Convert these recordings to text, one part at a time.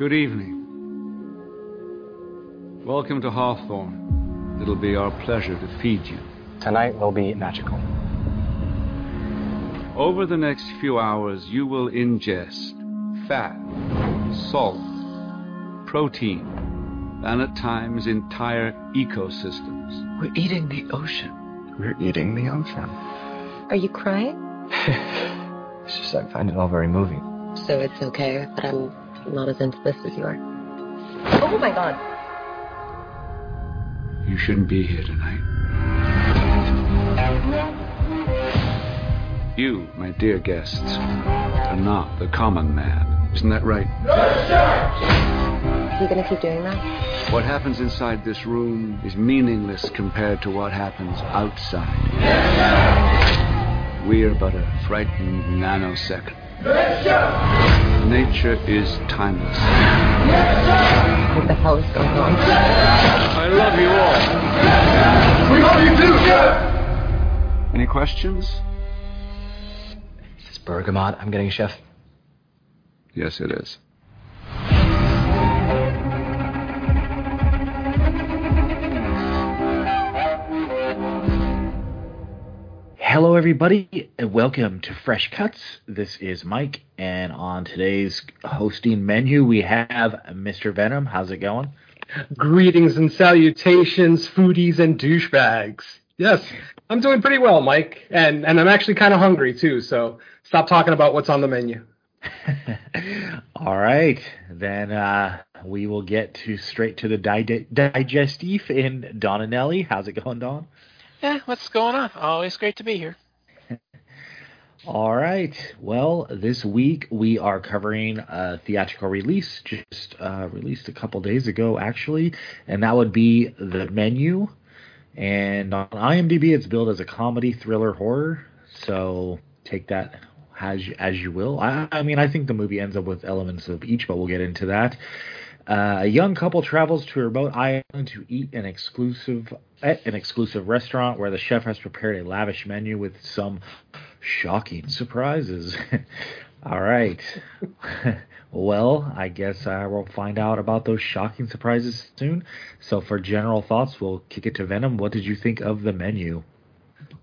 Good evening. Welcome to Hawthorn. It'll be our pleasure to feed you. Tonight will be magical. Over the next few hours, you will ingest fat, salt, protein, and at times entire ecosystems. We're eating the ocean. We're eating the ocean. Are you crying? it's just I find it all very moving. So it's okay that I'm not as into this as you are. Oh my god. You shouldn't be here tonight. You, my dear guests, are not the common man. Isn't that right? Are You gonna keep doing that? What happens inside this room is meaningless compared to what happens outside. We are but a frightened nanosecond. Nature is timeless. What the hell is going on? I love you all. We love you too, Any questions? Is this bergamot I'm getting, Chef? Yes, it is. Hello, everybody, and welcome to Fresh Cuts. This is Mike, and on today's hosting menu, we have Mr. Venom. How's it going? Greetings and salutations, foodies and douchebags. Yes, I'm doing pretty well, Mike, and and I'm actually kind of hungry too. So stop talking about what's on the menu. All right, then uh, we will get to straight to the di- digestive in Don and Nelly. How's it going, Don? Yeah, what's going on? Always great to be here. All right. Well, this week we are covering a theatrical release just uh, released a couple days ago, actually, and that would be The Menu. And on IMDb, it's billed as a comedy, thriller, horror. So take that as as you will. I, I mean, I think the movie ends up with elements of each, but we'll get into that. Uh, a young couple travels to a remote island to eat an exclusive at an exclusive restaurant where the chef has prepared a lavish menu with some shocking surprises. All right. well, I guess uh, we'll find out about those shocking surprises soon. So, for general thoughts, we'll kick it to Venom. What did you think of the menu?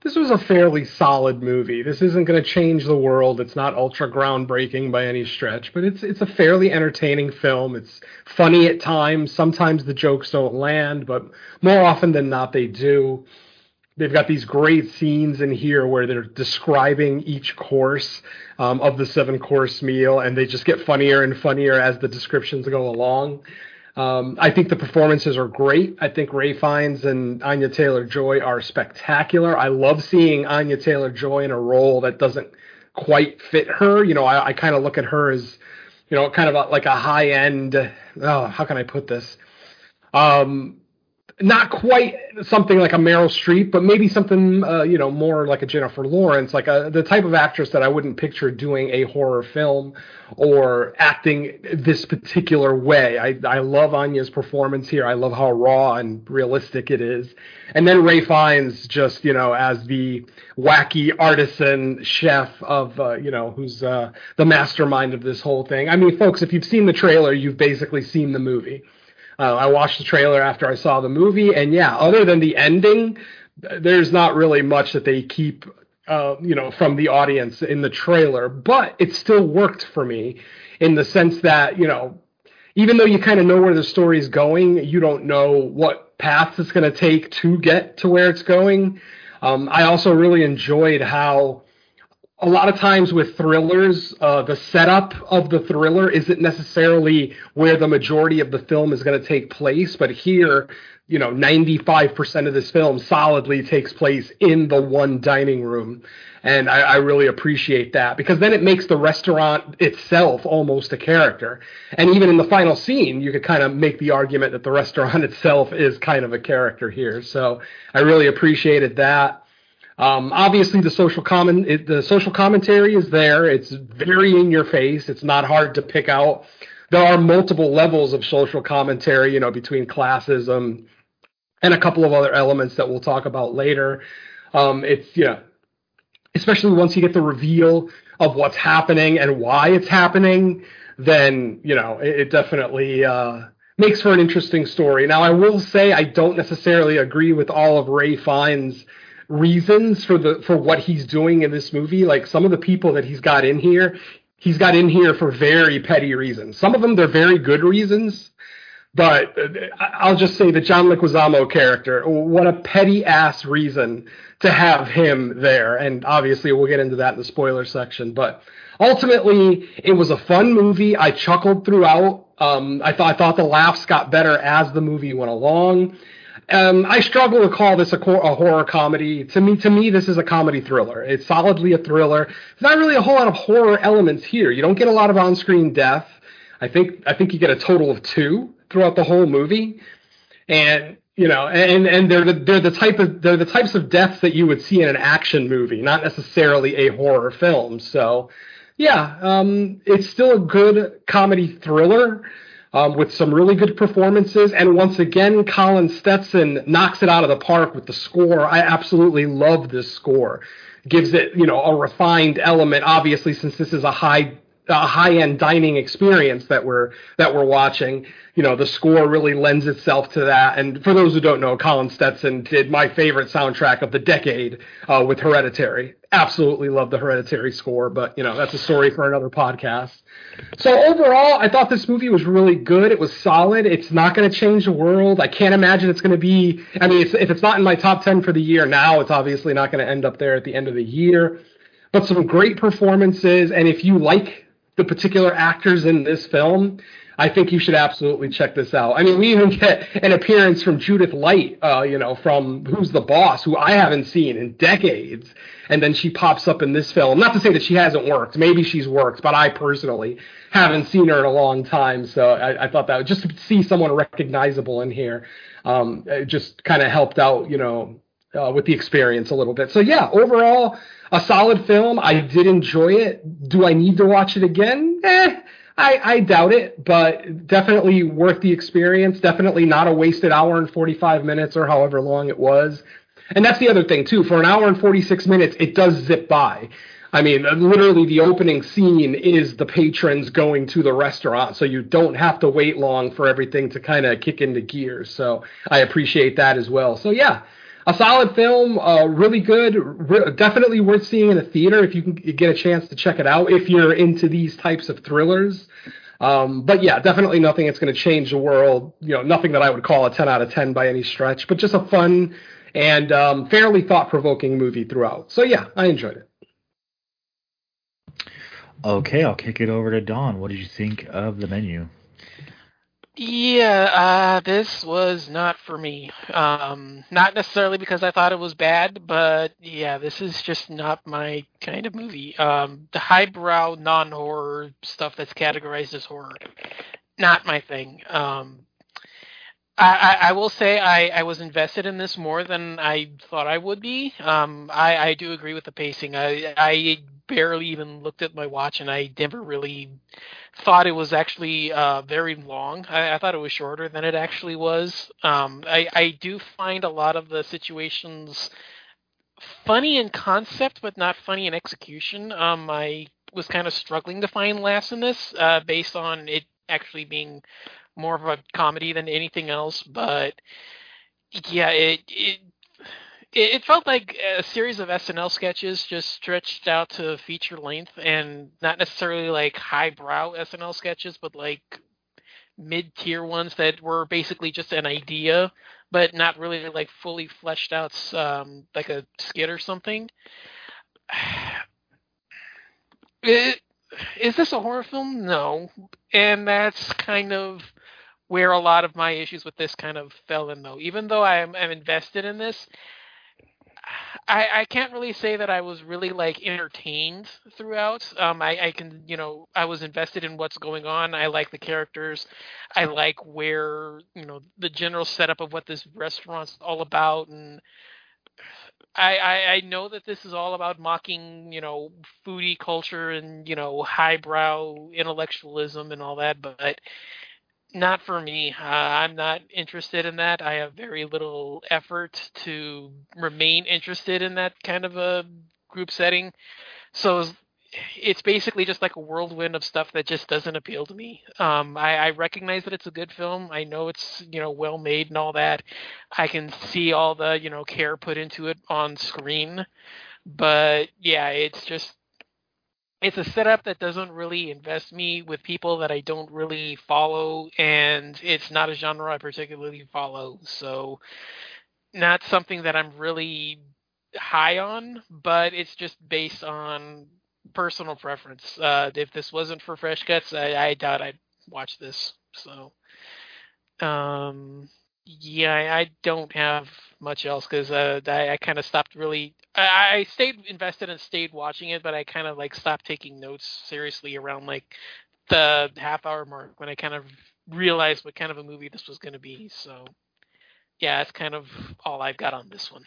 This was a fairly solid movie. This isn't going to change the world. It's not ultra groundbreaking by any stretch, but it's it's a fairly entertaining film. It's funny at times. Sometimes the jokes don't land, but more often than not they do. They've got these great scenes in here where they're describing each course um, of the seven course meal, and they just get funnier and funnier as the descriptions go along. Um, I think the performances are great. I think Ray Fiennes and Anya Taylor Joy are spectacular. I love seeing Anya Taylor Joy in a role that doesn't quite fit her. You know, I, I kind of look at her as, you know, kind of a, like a high end. Oh, how can I put this? Um, not quite something like a Meryl Streep, but maybe something uh, you know more like a Jennifer Lawrence, like a, the type of actress that I wouldn't picture doing a horror film or acting this particular way. I I love Anya's performance here. I love how raw and realistic it is. And then Ray Fiennes just you know as the wacky artisan chef of uh, you know who's uh, the mastermind of this whole thing. I mean, folks, if you've seen the trailer, you've basically seen the movie. Uh, I watched the trailer after I saw the movie, and yeah, other than the ending, there's not really much that they keep, uh, you know, from the audience in the trailer. But it still worked for me in the sense that you know, even though you kind of know where the story is going, you don't know what path it's going to take to get to where it's going. Um, I also really enjoyed how a lot of times with thrillers, uh, the setup of the thriller isn't necessarily where the majority of the film is going to take place. But here, you know, 95% of this film solidly takes place in the one dining room. And I, I really appreciate that because then it makes the restaurant itself almost a character. And even in the final scene, you could kind of make the argument that the restaurant itself is kind of a character here. So I really appreciated that. Um, obviously, the social comment it, the social commentary is there. It's very in your face. It's not hard to pick out. There are multiple levels of social commentary, you know, between classism and a couple of other elements that we'll talk about later. Um, it's yeah, especially once you get the reveal of what's happening and why it's happening. then you know it, it definitely uh, makes for an interesting story. Now, I will say I don't necessarily agree with all of Ray Fiennes' reasons for the for what he's doing in this movie. Like some of the people that he's got in here, he's got in here for very petty reasons. Some of them they're very good reasons. But uh, I'll just say the John Leguizamo character, what a petty ass reason to have him there. And obviously, we'll get into that in the spoiler section. But ultimately, it was a fun movie. I chuckled throughout. Um, I thought I thought the laughs got better as the movie went along. Um, I struggle to call this a, a, horror comedy. To me, to me, this is a comedy thriller. It's solidly a thriller. There's not really a whole lot of horror elements here. You don't get a lot of on-screen death. I think I think you get a total of two throughout the whole movie, and you know, and and they're the they're the type of they're the types of deaths that you would see in an action movie, not necessarily a horror film. So, yeah, um, it's still a good comedy thriller. Um, with some really good performances. And once again, Colin Stetson knocks it out of the park with the score. I absolutely love this score. Gives it, you know, a refined element. Obviously, since this is a high a high end dining experience that we're that we're watching. You know, the score really lends itself to that. And for those who don't know, Colin Stetson did my favorite soundtrack of the decade uh, with Hereditary. Absolutely love the Hereditary score, but you know that's a story for another podcast. So overall, I thought this movie was really good. It was solid. It's not going to change the world. I can't imagine it's going to be. I mean, it's, if it's not in my top ten for the year now, it's obviously not going to end up there at the end of the year. But some great performances, and if you like the particular actors in this film, I think you should absolutely check this out. I mean, we even get an appearance from Judith Light, uh, you know, from Who's the Boss, who I haven't seen in decades. And then she pops up in this film. Not to say that she hasn't worked. Maybe she's worked, but I personally haven't seen her in a long time. So I, I thought that just to see someone recognizable in here um, just kind of helped out, you know, uh, with the experience a little bit. So yeah, overall, a solid film. I did enjoy it. Do I need to watch it again? Eh, I, I doubt it, but definitely worth the experience. Definitely not a wasted hour and 45 minutes or however long it was. And that's the other thing too. For an hour and 46 minutes, it does zip by. I mean, literally, the opening scene is the patrons going to the restaurant, so you don't have to wait long for everything to kind of kick into gear. So I appreciate that as well. So yeah, a solid film, uh, really good, re- definitely worth seeing in a theater if you can get a chance to check it out if you're into these types of thrillers. Um, but yeah, definitely nothing that's going to change the world. You know, nothing that I would call a 10 out of 10 by any stretch, but just a fun and um, fairly thought-provoking movie throughout. So yeah, I enjoyed it. Okay, I'll kick it over to Don. What did you think of the menu? Yeah, uh, this was not for me. Um, not necessarily because I thought it was bad, but yeah, this is just not my kind of movie. Um, the highbrow non-horror stuff that's categorized as horror, not my thing. Um, I, I, I will say I, I was invested in this more than I thought I would be. Um, I, do agree with the pacing. I barely even looked at my watch, and I never really thought it was actually uh, very long. I, I, thought it was shorter than it actually was. Um, I, I do find a lot of the situations funny in concept, but not funny in execution. Um, I was kind of struggling to find laughs in this, uh, based on it actually being more of a comedy than anything else. But yeah, it it it, felt like a series of SNL sketches just stretched out to feature length and not necessarily like highbrow SNL sketches, but like mid tier ones that were basically just an idea, but not really like fully fleshed out, um, like a skit or something. It, is this a horror film? No. And that's kind of where a lot of my issues with this kind of fell in, though. Even though I'm, I'm invested in this, I, I can't really say that I was really like entertained throughout. Um, I, I can, you know, I was invested in what's going on. I like the characters. I like where, you know, the general setup of what this restaurant's all about. And I, I, I know that this is all about mocking, you know, foodie culture and, you know, highbrow intellectualism and all that. But not for me. Uh, I'm not interested in that. I have very little effort to remain interested in that kind of a group setting. So it's basically just like a whirlwind of stuff that just doesn't appeal to me. Um, I, I recognize that it's a good film. I know it's you know well made and all that. I can see all the you know care put into it on screen, but yeah, it's just it's a setup that doesn't really invest me with people that I don't really follow, and it's not a genre I particularly follow. So, not something that I'm really high on, but it's just based on personal preference. Uh, if this wasn't for Fresh Cuts, I, I doubt I'd watch this. So, um, yeah, I don't have much else because uh, I, I kind of stopped really. I, I stayed invested and stayed watching it, but I kind of like stopped taking notes seriously around like the half hour mark when I kind of realized what kind of a movie this was going to be. So, yeah, that's kind of all I've got on this one.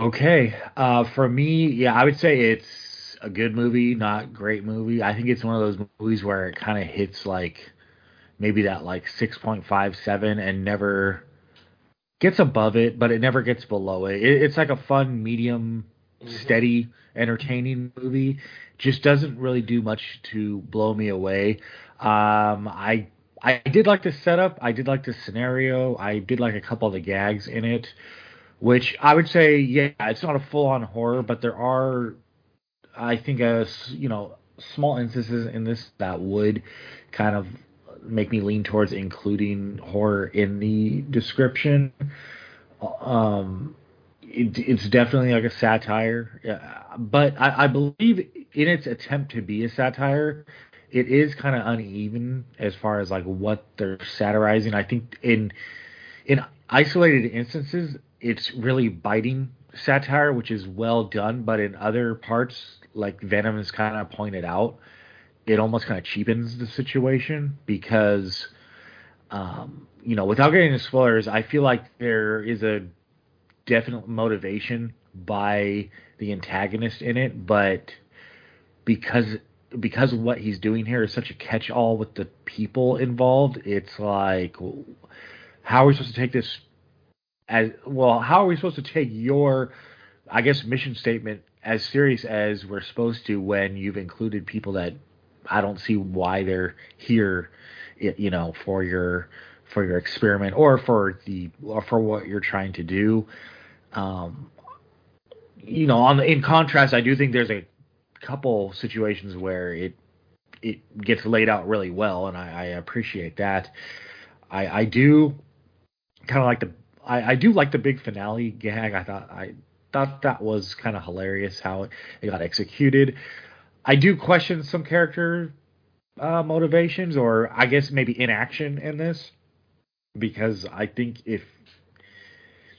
Okay. Uh, for me, yeah, I would say it's a good movie, not great movie. I think it's one of those movies where it kind of hits like maybe that like 6.57 and never gets above it, but it never gets below it. it it's like a fun, medium, steady, entertaining movie. Just doesn't really do much to blow me away. Um, I I did like the setup. I did like the scenario. I did like a couple of the gags in it which I would say, yeah, it's not a full on horror, but there are, I think, a you know, small instances in this that would kind of make me lean towards including horror in the description. Um, it, it's definitely like a satire, yeah, but I, I believe in its attempt to be a satire, it is kind of uneven as far as like what they're satirizing. I think in in isolated instances, it's really biting satire, which is well done, but in other parts, like Venom has kind of pointed out, it almost kind of cheapens the situation because, um, you know, without getting into spoilers, I feel like there is a definite motivation by the antagonist in it, but because because what he's doing here is such a catch-all with the people involved, it's like, how are we supposed to take this as well how are we supposed to take your i guess mission statement as serious as we're supposed to when you've included people that i don't see why they're here you know for your for your experiment or for the or for what you're trying to do um you know on the, in contrast i do think there's a couple situations where it it gets laid out really well and i, I appreciate that i i do kind of like the I, I do like the big finale gag. I thought I thought that was kind of hilarious how it, it, got executed. I do question some character uh, motivations, or I guess maybe inaction in this, because I think if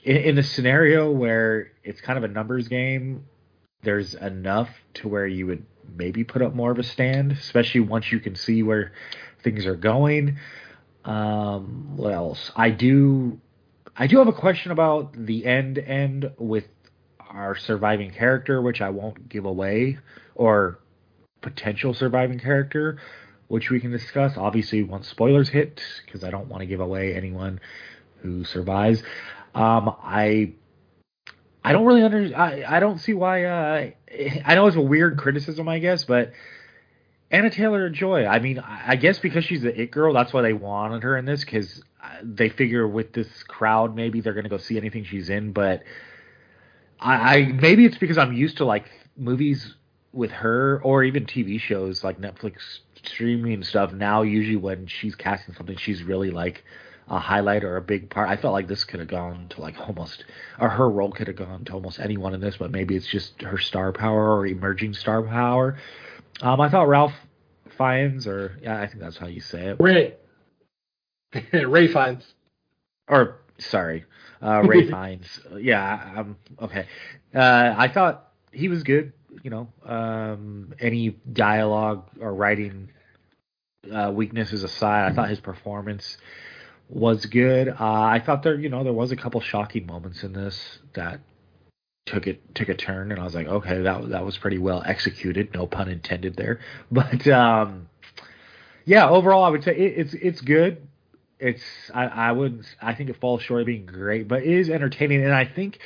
in, in a scenario where it's kind of a numbers game, there's enough to where you would maybe put up more of a stand, especially once you can see where things are going. Um, what else? I do I do have a question about the end end with our surviving character, which I won't give away, or potential surviving character, which we can discuss. Obviously, once spoilers hit, because I don't want to give away anyone who survives. Um, I I don't really under I, I don't see why. Uh, I know it's a weird criticism, I guess, but Anya Taylor Joy. I mean, I guess because she's the it girl, that's why they wanted her in this because uh, they figure with this crowd, maybe they're gonna go see anything she's in. But I, I maybe it's because I'm used to like movies with her or even TV shows like Netflix streaming stuff. Now, usually when she's casting something, she's really like a highlight or a big part. I felt like this could have gone to like almost, or her role could have gone to almost anyone in this, but maybe it's just her star power or emerging star power. Um, I thought Ralph Fiennes, or yeah, I think that's how you say it. Ray. Ray Fiennes. Or sorry, uh, Ray Fiennes. Yeah, um, okay. Uh, I thought he was good. You know, um, any dialogue or writing uh, weaknesses aside, I thought his performance was good. Uh, I thought there, you know, there was a couple shocking moments in this that took it took a turn and I was like, okay, that that was pretty well executed, no pun intended there. But um, yeah, overall I would say it, it's it's good. It's I, I wouldn't I think it falls short of being great, but it is entertaining and I think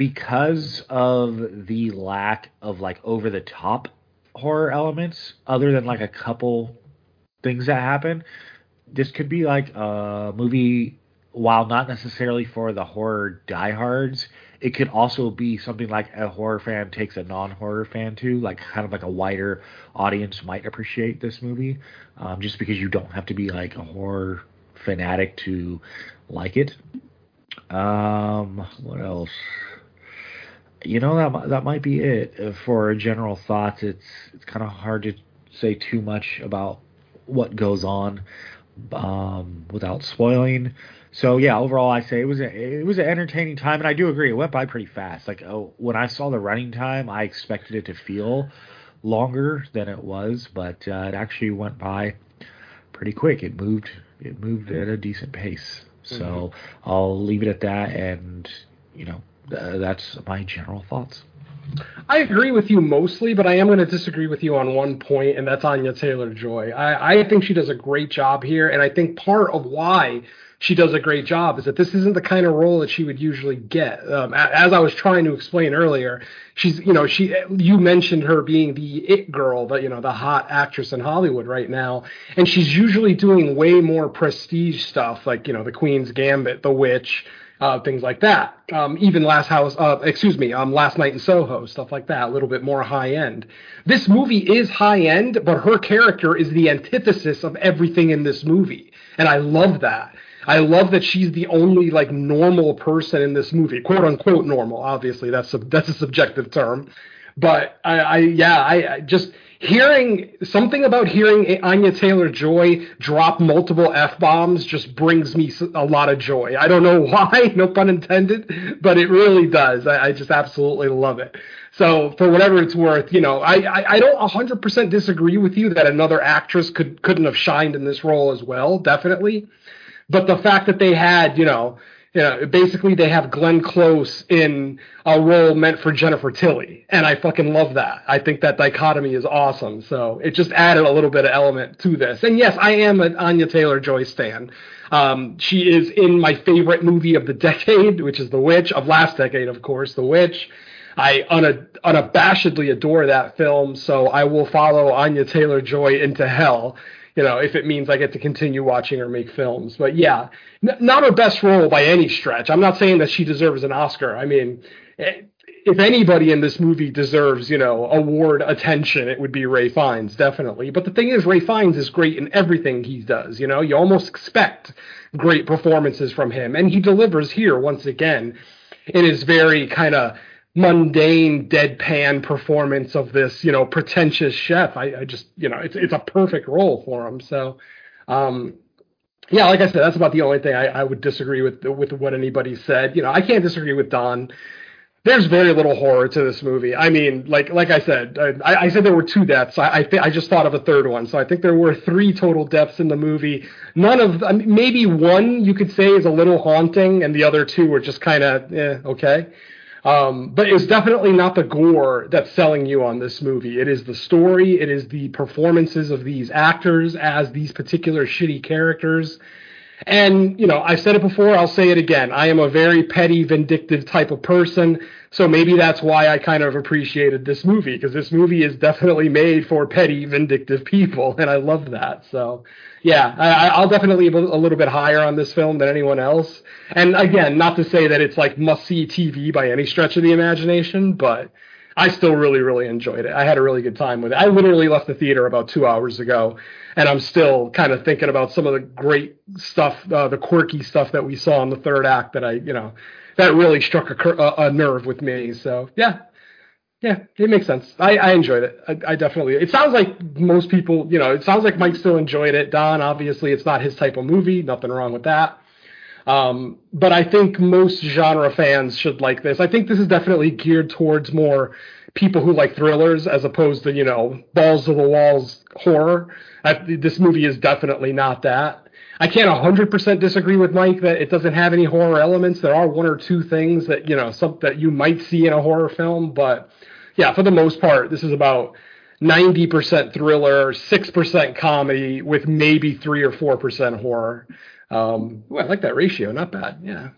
because of the lack of like over the top horror elements, other than like a couple things that happen, this could be like a movie. While not necessarily for the horror diehards, it could also be something like a horror fan takes a non-horror fan to, like kind of like a wider audience might appreciate this movie, um, just because you don't have to be like a horror fanatic to like it. Um, what else? You know that that might be it for general thoughts. It's it's kind of hard to say too much about what goes on um, without spoiling. So yeah, overall, I say it was a, it was an entertaining time, and I do agree it went by pretty fast. Like oh, when I saw the running time, I expected it to feel longer than it was, but uh, it actually went by pretty quick. It moved it moved at a decent pace. So mm-hmm. I'll leave it at that, and you know uh, that's my general thoughts. I agree with you mostly, but I am going to disagree with you on one point, and that's Anya Taylor Joy. I, I think she does a great job here, and I think part of why she does a great job is that this isn't the kind of role that she would usually get. Um, as I was trying to explain earlier, she's you know she you mentioned her being the it girl, the you know the hot actress in Hollywood right now, and she's usually doing way more prestige stuff like you know the Queen's Gambit, The Witch uh, things like that. Um, even last house, uh, excuse me, um, last night in Soho, stuff like that, a little bit more high end. This movie is high end, but her character is the antithesis of everything in this movie, and I love that. I love that she's the only like normal person in this movie, quote unquote normal. Obviously, that's a, that's a subjective term, but I, I yeah, I, I just hearing something about hearing Anya Taylor Joy drop multiple f bombs just brings me a lot of joy. I don't know why, no pun intended, but it really does. I, I just absolutely love it. So for whatever it's worth, you know, I, I, I don't 100% disagree with you that another actress could couldn't have shined in this role as well, definitely. But the fact that they had, you know, yeah, basically they have Glenn Close in a role meant for Jennifer Tilly, and I fucking love that. I think that dichotomy is awesome. So it just added a little bit of element to this. And yes, I am an Anya Taylor Joy stan. Um, she is in my favorite movie of the decade, which is The Witch of last decade, of course, The Witch. I una- unabashedly adore that film, so I will follow Anya Taylor Joy into hell you know, if it means I get to continue watching her make films. But yeah, n- not her best role by any stretch. I'm not saying that she deserves an Oscar. I mean, eh, if anybody in this movie deserves, you know, award attention, it would be Ray Fiennes, definitely. But the thing is, Ray Fiennes is great in everything he does. You know, you almost expect great performances from him, and he delivers here once again in his very kind of mundane deadpan performance of this you know pretentious chef i, I just you know it's it's a perfect role for him so um yeah like i said that's about the only thing i, I would disagree with with what anybody said you know i can't disagree with don there's very little horror to this movie. I mean, like like I said, I, I said there were two deaths. I I, I, just thought of a third one, so I think there were three total deaths in the movie. None of I mean, maybe one you could say is a little haunting, and the other two were just kind of eh, okay. Um, but it's definitely not the gore that's selling you on this movie. It is the story, it is the performances of these actors as these particular shitty characters. And, you know, I've said it before, I'll say it again. I am a very petty, vindictive type of person. So maybe that's why I kind of appreciated this movie, because this movie is definitely made for petty, vindictive people. And I love that. So, yeah, I, will definitely be a little bit higher on this film than anyone else. And again, not to say that it's like must see TV by any stretch of the imagination, but I still really, really enjoyed it. I had a really good time with it. I literally left the theater about two hours ago, and I'm still kind of thinking about some of the great stuff, uh, the quirky stuff that we saw in the third act that I, you know, that really struck a, a, nerve with me. So yeah, yeah, it makes sense. I, I enjoyed it. I, I, definitely. It sounds like most people, you know, it sounds like Mike still enjoyed it. Don, obviously, it's not his type of movie. Nothing wrong with that. Um, but I think most genre fans should like this. I think this is definitely geared towards more people who like thrillers as opposed to, you know, balls to the walls horror. I, this movie is definitely not that. I can't 100% disagree with Mike that it doesn't have any horror elements. There are one or two things that, you know, some that you might see in a horror film, but yeah, for the most part, this is about 90% thriller, 6% comedy with maybe 3 or 4% horror. Um, ooh, I like that ratio. Not bad. Yeah.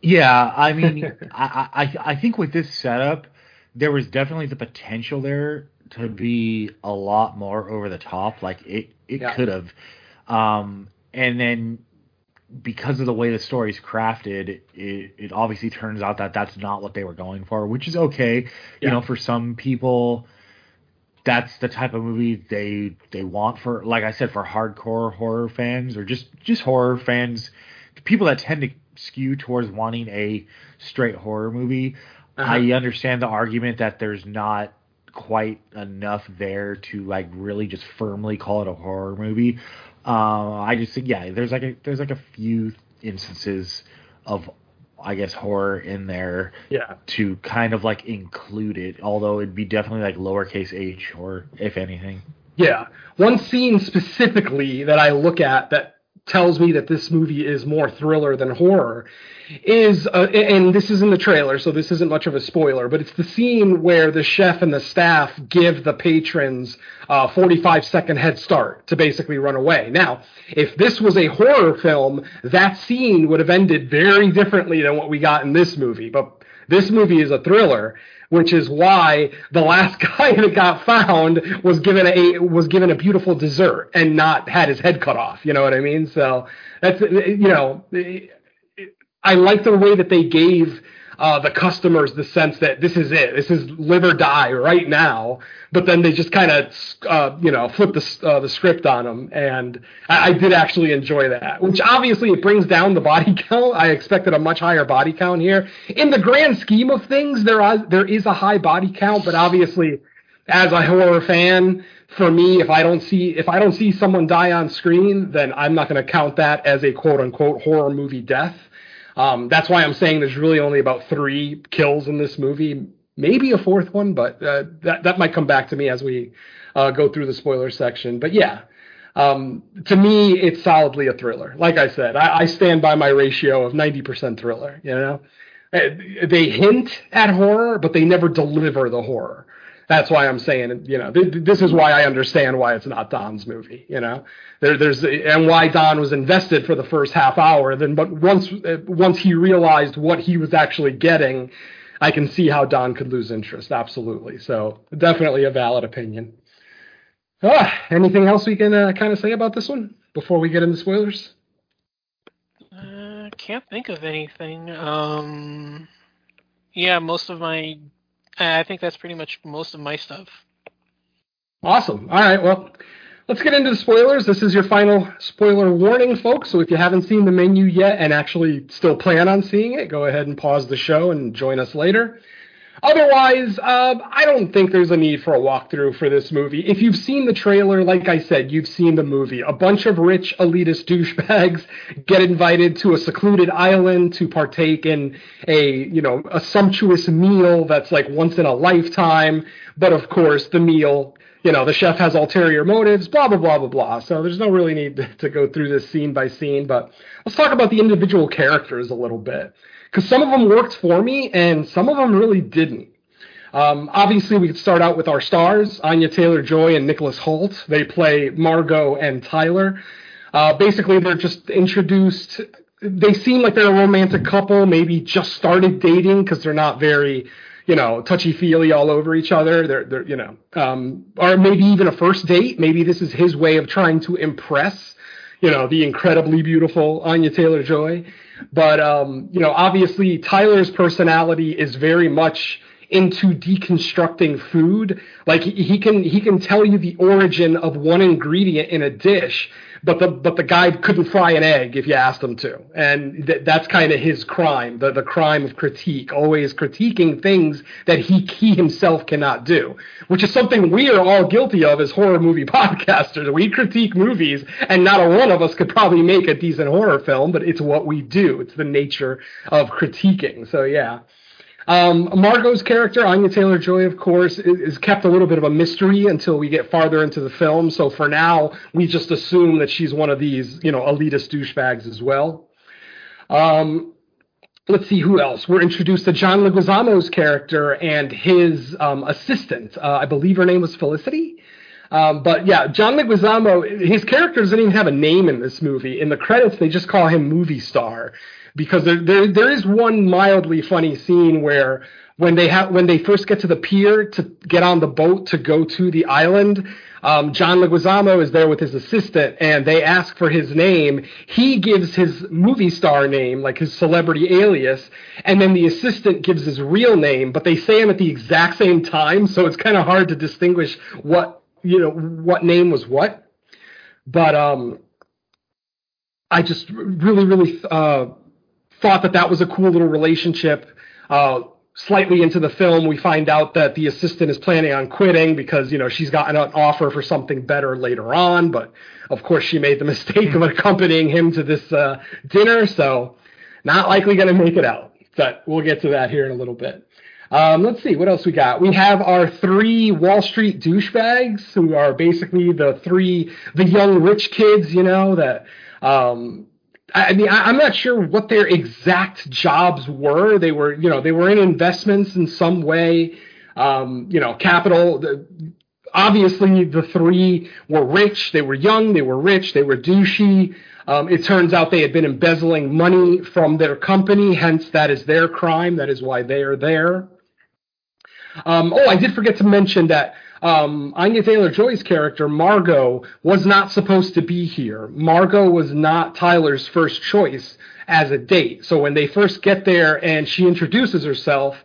Yeah, I mean, I, I I think with this setup, there was definitely the potential there to be a lot more over the top. Like it it Yeah. could have, um, and then because of the way the story's crafted, it, it obviously turns out that that's not what they were going for, which is okay. You know, for some people, that's the type of movie they they want for, like I said, for hardcore horror fans or just just horror fans, people that tend to skew towards wanting a straight horror movie. Uh-huh. I understand the argument that there's not quite enough there to like really just firmly call it a horror movie. Uh, I just think yeah, there's like a there's like a few instances of I guess horror in there Yeah. to kind of like include it, although it'd be definitely like lowercase h or if anything. Yeah. One scene specifically that I look at that tells me that this movie is more thriller than horror is, uh, and this is in the trailer, so this isn't much of a spoiler, but it's the scene where the chef and the staff give the patrons a 45 second head start to basically run away. Now, if this was a horror film, that scene would have ended very differently than what we got in this movie. But this movie is a thriller, which is why the last guy that got found was given a was given a beautiful dessert and not had his head cut off. You know what I mean? So that's you know, I like the way that they gave uh, the customers the sense that this is it, this is live or die right now. But then they just kind of uh, you know flip the uh, the script on them, and I, I did actually enjoy that. Which obviously it brings down the body count. I expected a much higher body count here. In the grand scheme of things, there are there is a high body count, but obviously, as a horror fan, for me, if I don't see if I don't see someone die on screen, then I'm not going to count that as a quote unquote horror movie death. Um, that's why I'm saying there's really only about three kills in this movie, maybe a fourth one, but uh, that that might come back to me as we uh, go through the spoiler section. But yeah, um, to me, it's solidly a thriller. Like I said, I, I stand by my ratio of 90% thriller. You know, Uh, they hint at horror, but they never deliver the horror. That's why I'm saying, you know, th- this is why I understand why it's not Don's movie. You know, there, there's and why Don was invested for the first half hour. Then, but once once he realized what he was actually getting, I can see how Don could lose interest. Absolutely. So definitely a valid opinion. Ah, anything else we can uh, kind of say about this one before we get into spoilers? Uh, can't think of anything. Um, yeah, most of my, Uh, I think that's pretty much most of my stuff. Awesome. All right. Well, let's get into the spoilers. This is your final spoiler warning, folks. So if you haven't seen the menu yet and actually still plan on seeing it, go ahead and pause the show and join us later. Otherwise, uh, I don't think there's a need for a walkthrough for this movie. If you've seen the trailer, like I said, you've seen the movie. A bunch of rich elitist douchebags get invited to a secluded island to partake in a, you know, a sumptuous meal that's like once in a lifetime. But of course, the meal, you know, the chef has ulterior motives, blah, blah, blah, blah, blah. So there's no really need to, to go through this scene by scene. But let's talk about the individual characters a little bit because some of them worked for me and some of them really didn't. Um, obviously, we could start out with our stars, Anya Taylor Joy and Nicholas Hoult. They play Margot and Tyler. Uh, basically, they're just introduced. They seem like they're a romantic couple, maybe just started dating because they're not very, you know, touchy feely all over each other. They're, they're, you know, um, or maybe even a first date. Maybe this is his way of trying to impress, you know, the incredibly beautiful Anya Taylor Joy. But um, you know, obviously Tyler's personality is very much into deconstructing food. Like he, can he can tell you the origin of one ingredient in a dish, but the but the guy couldn't fry an egg if you asked him to, and th- that's kind of his crime, the the crime of critique, always critiquing things that he he himself cannot do, which is something we are all guilty of as horror movie podcasters. We critique movies, and not a one of us could probably make a decent horror film, but it's what we do. It's the nature of critiquing. So yeah. Um, Margot's character, Anya Taylor Joy, of course, is, is kept a little bit of a mystery until we get farther into the film. So for now, we just assume that she's one of these, you know, elitist douchebags as well. Um, let's see who else. We're introduced to John Leguizamo's character and his um, assistant. Uh, I believe her name was Felicity. Um, but yeah, John Leguizamo, his character doesn't even have a name in this movie. In the credits, they just call him movie star. Because there, there there is one mildly funny scene where when they have when they first get to the pier to get on the boat to go to the island. Um, John Leguizamo is there with his assistant, and they ask for his name. He gives his movie star name, like his celebrity alias, and then the assistant gives his real name, but they say him at the exact same time, so it's kind of hard to distinguish what you know what name was what. But um, I just really, really uh, thought that that was a cool little relationship. Uh, slightly into the film, we find out that the assistant is planning on quitting because you know she's gotten an offer for something better later on. But of course, she made the mistake of accompanying him to this uh, dinner, so not likely going to make it out. But we'll get to that here in a little bit. Um, let's see what else we got. We have our three Wall Street douchebags who are basically the three the young rich kids, you know that. Um, I mean, I, am not sure what their exact jobs were. They were, you know, they were in investments in some way. Um, you know, capital. The, obviously, the three were rich. They were young. They were rich. They were douchey. Um, it turns out they had been embezzling money from their company. Hence, that is their crime. That is why they are there. Um, oh, I did forget to mention that um, Anya Taylor Joy's character, Margot, was not supposed to be here. Margot was not Tyler's first choice as a date. So when they first get there and she introduces herself,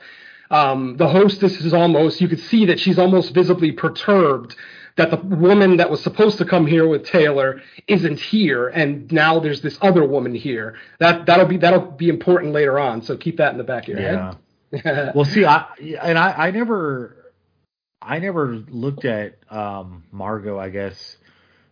um, the hostess is almost, you could see that she's almost visibly perturbed that the woman that was supposed to come here with Taylor isn't here, and now there's this other woman here. That that'll be that'll be important later on. So keep that in the back of your Yeah. head. well, see, I and I, I never, I never looked at um, Margot, I guess,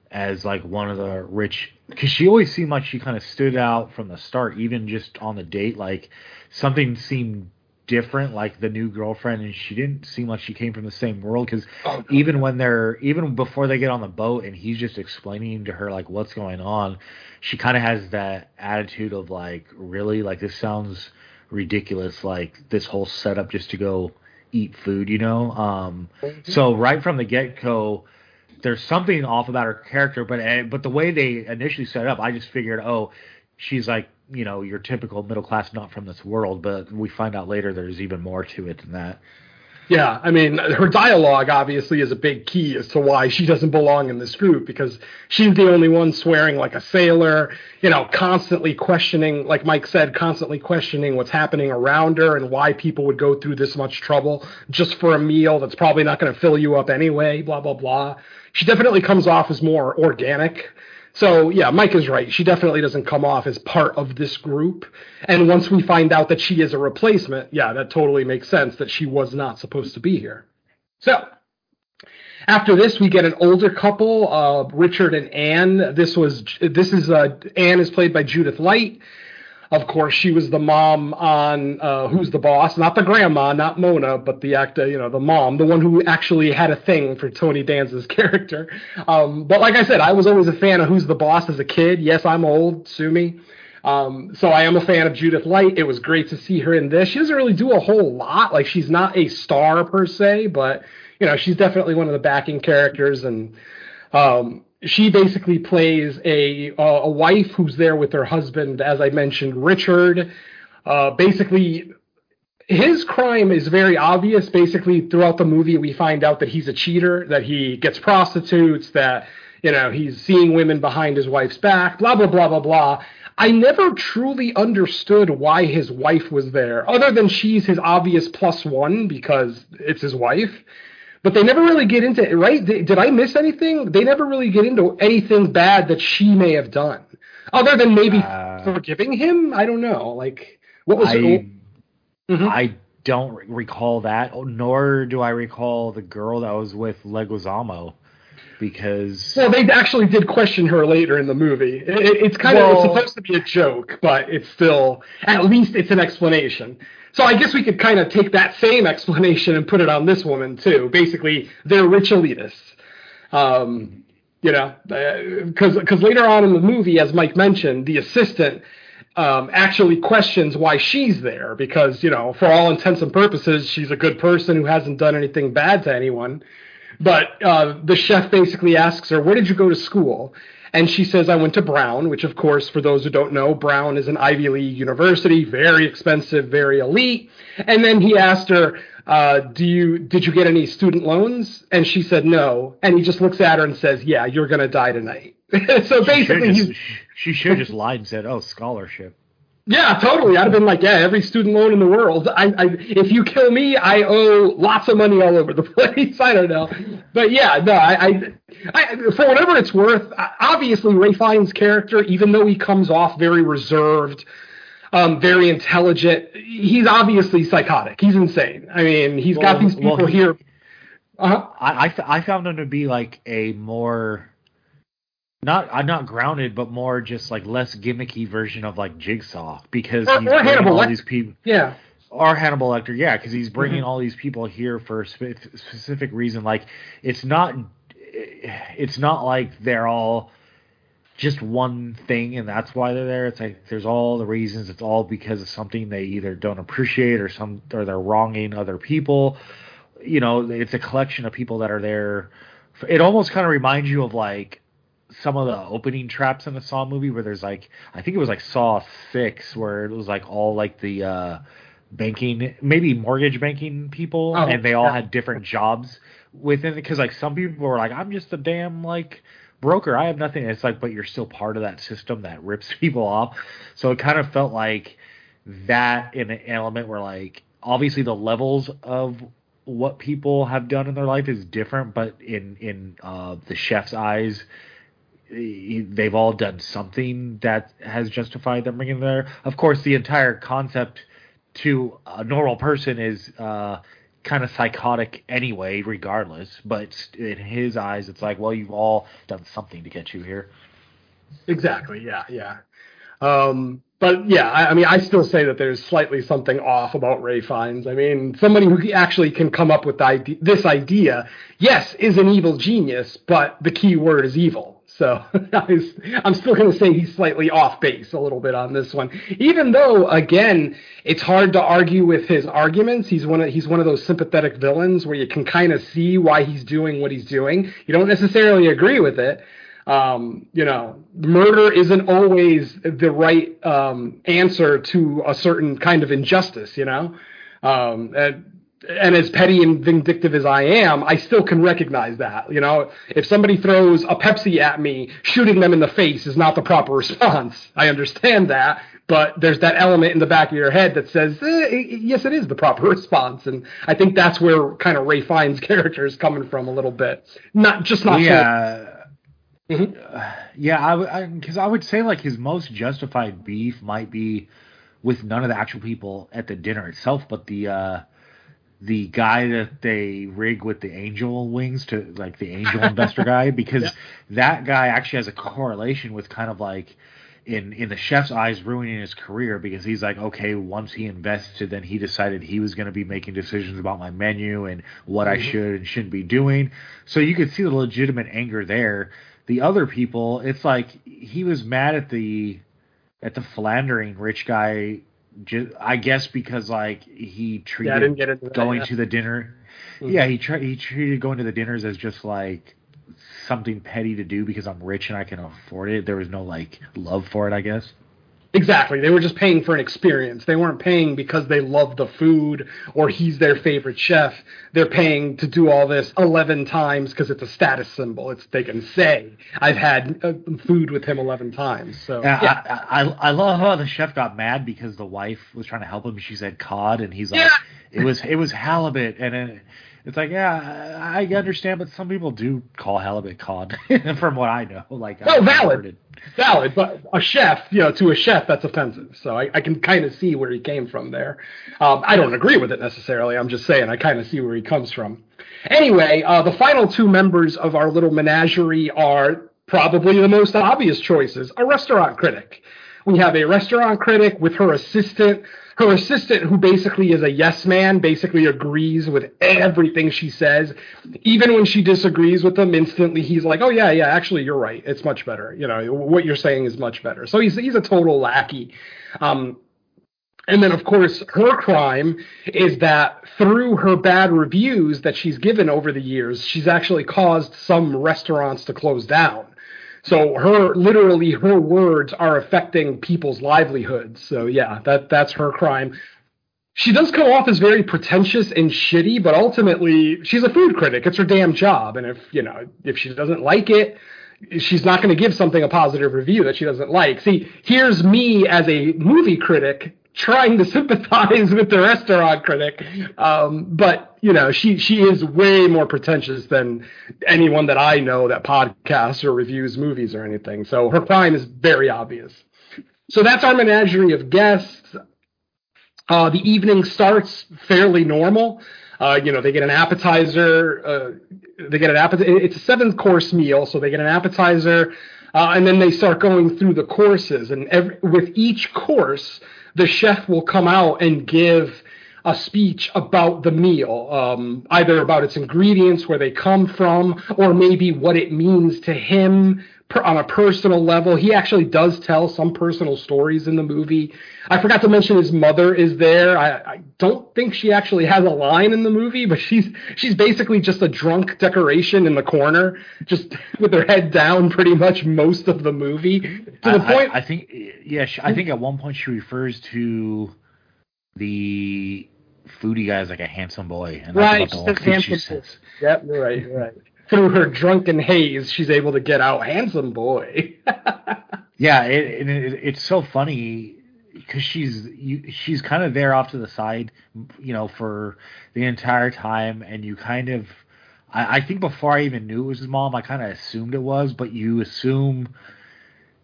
as like one of the rich, because she always seemed like she kind of stood out from the start, even just on the date. Like something seemed different, like the new girlfriend, and she didn't seem like she came from the same world. Because Oh, even when they're, even before they get on the boat, and he's just explaining to her like what's going on, she kind of has that attitude of like, really, like this sounds ridiculous like this whole setup just to go eat food you know? Um so right from the get-go there's something off about her character but eh, but the way they initially set it up i just figured oh she's like you know your typical middle class not from this world but we find out later there's even more to it than that Yeah, I mean, her dialogue obviously is a big key as to why she doesn't belong in this group because she's the only one swearing like a sailor, you know, constantly questioning, like Mike said, constantly questioning what's happening around her and why people would go through this much trouble just for a meal that's probably not going to fill you up anyway, blah, blah, blah. She definitely comes off as more organic. So yeah, Mike is right. She definitely doesn't come off as part of this group. And once we find out that she is a replacement, yeah, that totally makes sense that she was not supposed to be here. So after this, we get an older couple, uh, Richard and Anne. This was this is uh, Anne is played by Judith Light. Of course, she was the mom on uh, Who's the Boss, not the grandma, not Mona, but the actor, you know, the mom, the one who actually had a thing for Tony Danza's character. Um, but like I said, I was always a fan of Who's the Boss as a kid. Yes, I'm old, sue me. Um, so I am a fan of Judith Light. It was great to see her in this. She doesn't really do a whole lot. Like she's not a star per se, but you know, she's definitely one of the backing characters and um, she basically plays a a wife who's there with her husband, as I mentioned, Richard. Uh, basically, his crime is very obvious. Basically, throughout the movie, we find out that he's a cheater, that he gets prostitutes, that you know he's seeing women behind his wife's back, blah blah blah blah blah. I never truly understood why his wife was there, other than she's his obvious plus one because it's his wife but they never really get into it, right? Did, did I miss anything? They never really get into anything bad that she may have done, other than maybe Uh, forgiving him. I don't know. Like, what was I, it? Mhm. I don't re- recall that, nor do I recall the girl that was with Leguizamo, because Well, they actually did question her later in the movie. It, it- it's kind of it's supposed to be a joke, but it's still at least it's an explanation. So I guess we could kind of take that same explanation and put it on this woman too. Basically, they're rich elitists. Um, you know, because because later on in the movie, as Mike mentioned, the assistant um, actually questions why she's there because you know, for all intents and purposes, she's a good person who hasn't done anything bad to anyone. But uh, the chef basically asks her, "Where did you go to school?" And she says, I went to Brown, which, of course, for those who don't know, Brown is an Ivy League university, very expensive, very elite. And then he asked her, uh, do you did you get any student loans? And she said no. And he just looks at her and says, Yeah, you're gonna die tonight. so basically, she he's she should just lied and said, "Oh, scholarship." Yeah, totally. I'd have been like, yeah, every student loan in the world. I, I, if you kill me, I owe lots of money all over the place. I don't know, but yeah, no, I, I, I for whatever it's worth, obviously Ralph Fiennes' character, even though he comes off very reserved, um, very intelligent, he's obviously psychotic. He's insane. I mean, he's got these people well, he- here. Uh-huh. I, I, I found him to be like a more not I'm not grounded, but more just like less gimmicky version of like Jigsaw because Or- he's or bringing Hannibal all these people. Yeah. Or Hannibal Lecter, yeah, because he's bringing Mm-hmm. all these people here for a spe- specific reason. Like it's not, it's not like they're all just one thing and that's why they're there. It's like there's all the reasons. It's all because of something they either don't appreciate or some or they're wronging other people. You know, it's a collection of people that are there. It almost kind of reminds you of like some of the opening traps in the Saw movie where there's like I think it was like Saw six where it was like all like the uh banking maybe mortgage banking people Oh, and they all yeah. had different jobs within because like some people were like I'm just a damn like broker. I have nothing. It's like but you're still part of that system that rips people off. So it kind of felt like that in an element where like obviously the levels of what people have done in their life is different but in in uh the chef's eyes they've all done something that has justified them bringing there of course the entire concept to a normal person is uh kind of psychotic anyway regardless but in his eyes it's like well you've all done something to get you here Exactly. Yeah. Yeah. Um, but yeah, I, I mean, I still say that there's slightly something off about Ralph Fiennes. I mean, somebody who actually can come up with idea, this idea, yes, is an evil genius, but the key word is evil. So I'm still going to say he's slightly off base a little bit on this one, even though again, it's hard to argue with his arguments. He's one of he's one of those sympathetic villains where you can kind of see why he's doing what he's doing. You don't necessarily agree with it, um, you know, murder isn't always the right um, answer to a certain kind of injustice, you know. Um, and, and as petty and vindictive as I am, I still can recognize that. You know, if somebody throws a Pepsi at me, shooting them in the face is not the proper response. I understand that, but there's that element in the back of your head that says, eh, yes, it is the proper response. And I think that's where kind of Ralph Fiennes' character is coming from a little bit. Not just not. so- yeah Mhm. Uh, yeah i because I, would say like his most justified beef might be with none of the actual people at the dinner itself but the uh the guy that they rig with the angel wings to like the angel investor guy because that guy actually has a correlation with kind of like in in the chef's eyes ruining his career because he's like okay once he invested then he decided he was going to be making decisions about my menu and what I mm-hmm. should and shouldn't be doing. So you could see the legitimate anger there. The other people it's like he was mad at the at the philandering rich guy ju- I guess because like he treated Yeah, into that, going yeah. to the dinner Mhm. yeah he tried he treated going to the dinners as just like something petty to do because I'm rich and I can afford it. There was no like love for it, I guess. Exactly. They were just paying for an experience. They weren't paying because they love the food or he's their favorite chef. They're paying to do all this 11 times because it's a status symbol. It's they can say I've had uh, food with him 11 times. So Yeah, yeah. I, I I love how the chef got mad because the wife was trying to help him. She said cod, and he's like, Yeah. it was it was halibut, and it, it's like, yeah, I understand, but some people do call halibut cod, from what I know. Like, No, valid. valid, but a chef, you know, to a chef, that's offensive. So I, I can kind of see where he came from there. Um, I don't agree with it necessarily. I'm just saying I kind of see where he comes from. Anyway, uh, the final two members of our little menagerie are probably the most obvious choices. A restaurant critic. We have a restaurant critic with her assistant. Her assistant, who basically is a yes man, basically agrees with everything she says. Even when she disagrees with him, instantly he's like, "Oh yeah, yeah, actually you're right. It's much better. You know what you're saying is much better." So he's he's a total lackey. Um, and then, of course, her crime is that through her bad reviews that she's given over the years, she's actually caused some restaurants to close down. So her literally her words are affecting people's livelihoods. So yeah, that that's her crime. She does come off as very pretentious and shitty, but ultimately she's a food critic. It's her damn job. And if you know if she doesn't like it, she's not going to give something a positive review that she doesn't like. See, here's me as a movie critic trying to sympathize with the restaurant critic, um, but you know she she is way more pretentious than anyone that I know that podcasts or reviews movies or anything. So her crime is very obvious. So that's our menagerie of guests. Uh, the evening starts fairly normal. Uh, you know, they get an appetizer. Uh, they get an appetizer. It's a seven course meal, so they get an appetizer, uh, and then they start going through the courses. And every, with each course, the chef will come out and give a speech about the meal, um, either about its ingredients, where they come from, or maybe what it means to him per, on a personal level. He actually does tell some personal stories in the movie. I forgot to mention his mother is there. I, I don't think she actually has a line in the movie, but she's she's basically just a drunk decoration in the corner, just with her head down pretty much most of the movie. To the I, point, I, I think, yeah, she, I think at one point she refers to the foodie guy as like a handsome boy, and that's Right, about the she only thing she handsome boy. says. Yep, you're right. You're right. Through her drunken haze, she's able to get out handsome boy. Yeah, it, it, it, it's so funny because she's you, she's kind of there off to the side, you know, for the entire time, and you kind of, I, I think before I even knew it was his mom, I kind of assumed it was, but you assume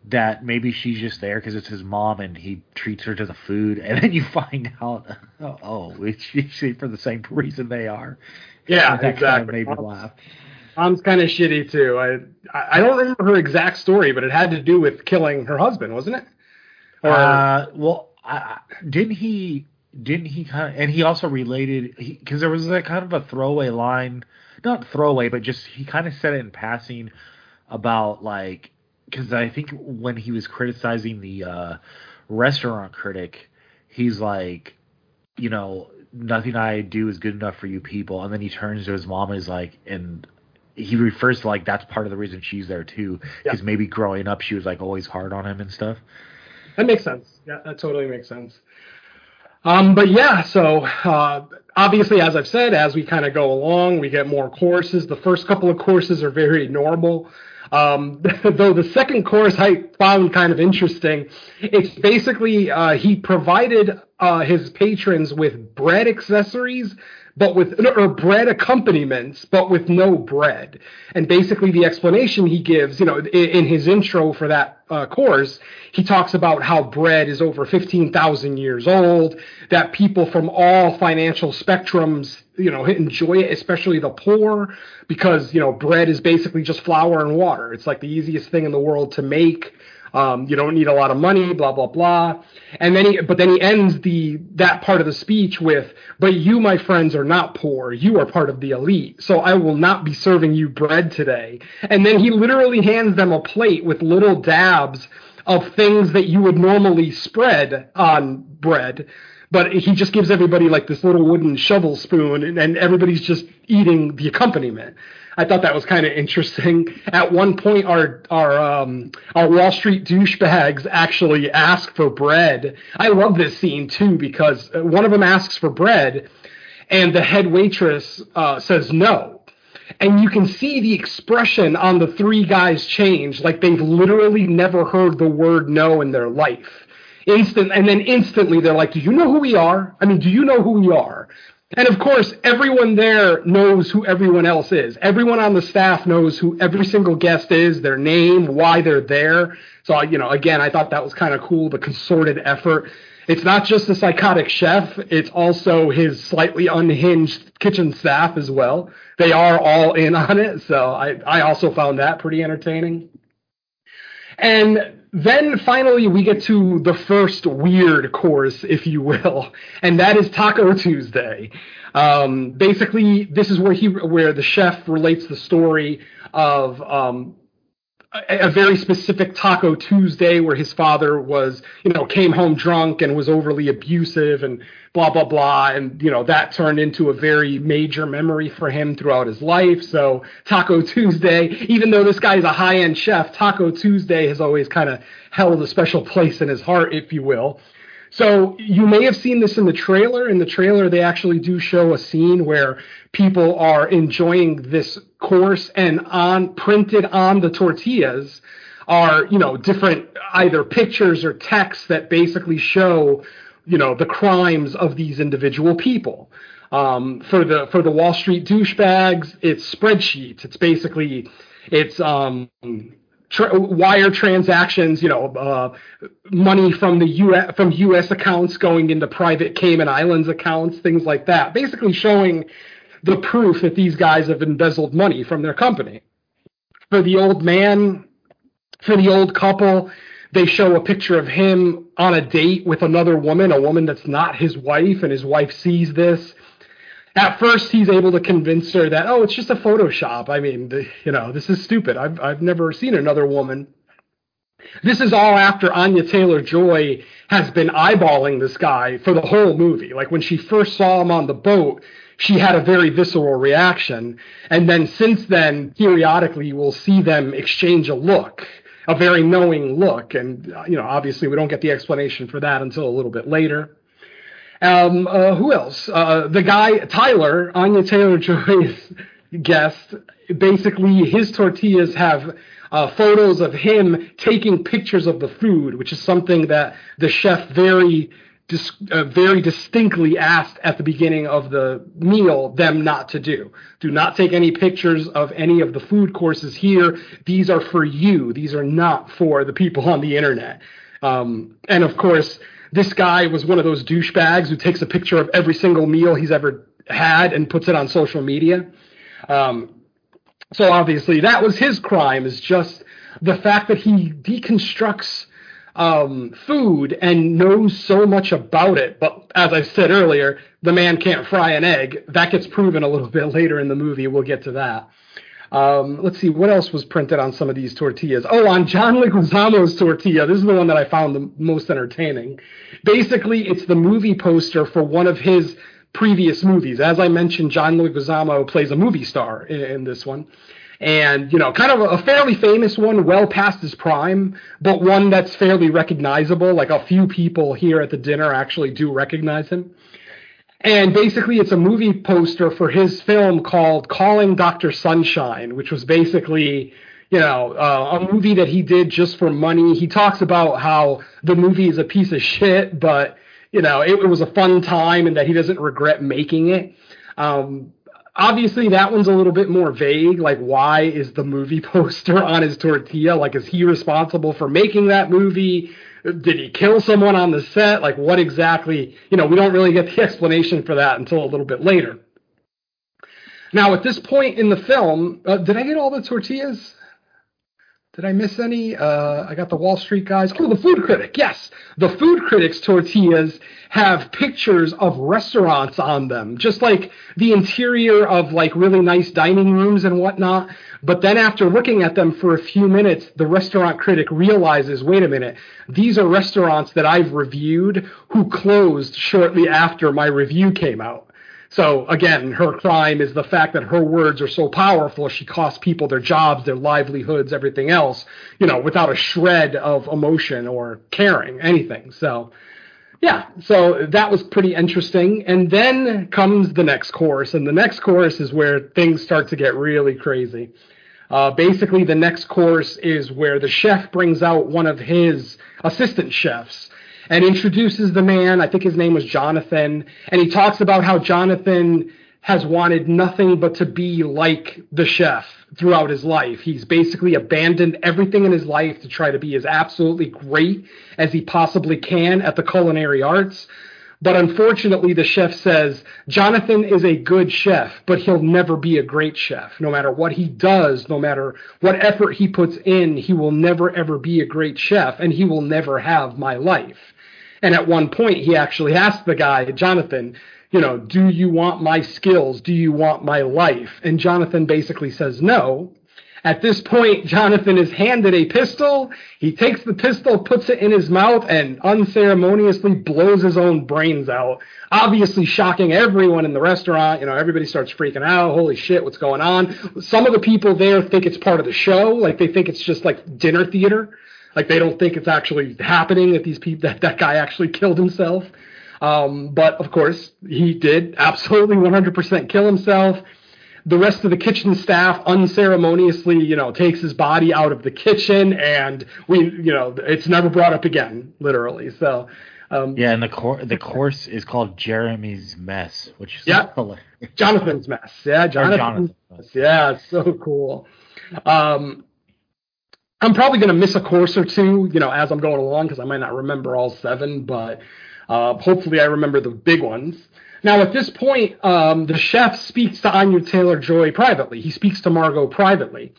that maybe she's just there because it's his mom and he treats her to the food, and then you find out, oh, oh it's usually for the same reason they are. yeah, that kind of exactly. made me laugh. Mom's kind of shitty too. I I don't remember her exact story, but it had to do with killing her husband, wasn't it? Or Uh, well, I, didn't he? Didn't he kind of? And he also related because there was like kind of a throwaway line, not throwaway, but just he kind of said it in passing about like because I think when he was criticizing the uh, restaurant critic, he's like, you know, nothing I do is good enough for you people, and then he turns to his mom and is like, and he refers to like that's part of the reason she's there too, because maybe growing up she was like always hard on him and stuff. That makes sense. Yeah, that totally makes sense. Um, but yeah, so uh, obviously, as I've said, as we kind of go along, we get more courses. The first couple of courses are very normal. Um, though the second course I found kind of interesting. It's basically uh, he provided uh, his patrons with bread accessories, but with or bread accompaniments, but with no bread. And basically, the explanation he gives, you know, in, in his intro for that uh, course, he talks about how bread is over 15,000 years old, that people from all financial spectrums, you know, enjoy it, especially the poor, because, you know, bread is basically just flour and water. It's like the easiest thing in the world to make. Um, you don't need a lot of money, blah blah blah. And then he, but then he ends the that part of the speech with, "But you, my friends, are not poor. You are part of the elite. So I will not be serving you bread today." And then he literally hands them a plate with little dabs of things that you would normally spread on bread. But he just gives everybody like this little wooden shovel spoon, and, and everybody's just eating the accompaniment. I thought that was kind of interesting. At one point, our our um, our Wall Street douchebags actually ask for bread. I love this scene too because one of them asks for bread, and the head waitress uh, says no. And you can see the expression on the three guys change, like they've literally never heard the word no in their life. Instant, and then instantly they're like, "Do you know who we are? I mean, do you know who we are?" And of course, everyone there knows who everyone else is. Everyone on the staff knows who every single guest is, their name, why they're there. So, you know, again, I thought that was kind of cool, the consorted effort. It's not just the psychotic chef, it's also his slightly unhinged kitchen staff as well. They are all in on it, so I, I also found that pretty entertaining. And then finally, we get to the first weird course, if you will, and that is Taco Tuesday. Um, basically, this is where he, where the chef relates the story of um, a, a very specific Taco Tuesday where his father was, you know, came home drunk and was overly abusive and blah blah blah. And you know that turned into a very major memory for him throughout his life. So taco tuesday even though this guy is a high-end chef taco tuesday has always kind of held a special place in his heart if you will so you may have seen this in the trailer in the trailer they actually do show a scene where people are enjoying this course and on printed on the tortillas are you know different either pictures or text that basically show you know the crimes of these individual people. Um, for the for the Wall Street douchebags, it's spreadsheets. It's basically it's um, tra- wire transactions. You know, uh, money from the U.S. from U.S. accounts going into private Cayman Islands accounts, things like that. Basically showing the proof that these guys have embezzled money from their company. For the old man, for the old couple, they show a picture of him on a date with another woman, a woman that's not his wife, and his wife sees this. At first, he's able to convince her that, oh, it's just a Photoshop. I mean, the, you know, this is stupid. I've, I've never seen another woman. This is all after Anya Taylor Joy has been eyeballing this guy for the whole movie. Like when she first saw him on the boat, she had a very visceral reaction. And then since then, periodically, we'll see them exchange a look a very knowing look. And, uh, you know, obviously we don't get the explanation for that until a little bit later. Um, uh, who else? Uh, the guy, Tyler, Anya Taylor Joy's guest, basically his tortillas have uh, photos of him taking pictures of the food, which is something that the chef very dis- uh, very distinctly asked at the beginning of the meal them not to do. Do not take any pictures of any of the food courses here. These are for you. These are not for the people on the internet. Um, and of course, this guy was one of those douchebags who takes a picture of every single meal he's ever had and puts it on social media. Um, so obviously, that was his crime. Is just the fact that he deconstructs um, food and knows so much about it. But as I said earlier, the man can't fry an egg. That gets proven a little bit later in the movie. We'll get to that. Um, let's see what else was printed on some of these tortillas. Oh, on John Leguizamo's tortilla. This is the one that I found the most entertaining. Basically, it's the movie poster for one of his previous movies. As I mentioned, John Leguizamo plays a movie star in, in this one and you know, kind of a fairly famous one, well past his prime, but one that's fairly recognizable. Like a few people here at the dinner actually do recognize him. And basically, it's a movie poster for his film called Calling Dr. Sunshine, which was basically, you know, uh, a movie that he did just for money. He talks about how the movie is a piece of shit, but, you know, it, it was a fun time and that he doesn't regret making it. Um, obviously that one's a little bit more vague like why is the movie poster on his tortilla like is he responsible for making that movie did he kill someone on the set? Like what exactly you know we don't really get the explanation for that until a little bit later. Now at this point in the film uh, did i get all the tortillas did I miss any? Uh, I got the Wall Street guys. Oh, the food critic. Yes. The food critic's tortillas have pictures of restaurants on them, just like the interior of like really nice dining rooms and whatnot. But then after looking at them for a few minutes, the restaurant critic realizes, wait a minute, these are restaurants that I've reviewed who closed shortly after my review came out. So again, her crime is the fact that her words are so powerful. She costs people their jobs, their livelihoods, everything else, you know, without a shred of emotion or caring, anything. So, yeah, so that was pretty interesting. And then comes the next course, and the next course is where things start to get really crazy. Uh, basically, the next course is where the chef brings out one of his assistant chefs and introduces the man. I think his name was Jonathan. And he talks about how Jonathan has wanted nothing but to be like the chef throughout his life. He's basically abandoned everything in his life to try to be as absolutely great as he possibly can at the culinary arts. But unfortunately, the chef says Jonathan is a good chef, but he'll never be a great chef. No matter what he does, no matter what effort he puts in, he will never ever be a great chef, and he will never have my life. And at one point, he actually asked the guy, Jonathan, you know, do you want my skills? Do you want my life? And Jonathan basically says no. At this point, Jonathan is handed a pistol. He takes the pistol, puts it in his mouth, and unceremoniously blows his own brains out. Obviously, shocking everyone in the restaurant. You know, everybody starts freaking out. Holy shit, what's going on? Some of the people there think it's part of the show. Like, they think it's just like dinner theater. Like, they don't think it's actually happening that these people, that that guy actually killed himself. Um, but of course, he did absolutely 100% kill himself the rest of the kitchen staff unceremoniously, you know, takes his body out of the kitchen, and we, you know, it's never brought up again, literally. So, um, yeah, and the cor- the course is called Jeremy's Mess, which is yeah, Jonathan's Mess. Yeah, Jonathan's Mess. Yeah, it's so cool. Um, I'm probably going to miss a course or two, you know, as I'm going along because I might not remember all seven, but uh, hopefully I remember the big ones. Now, at this point, um, the chef speaks to Anya Taylor Joy privately. He speaks to Margot privately.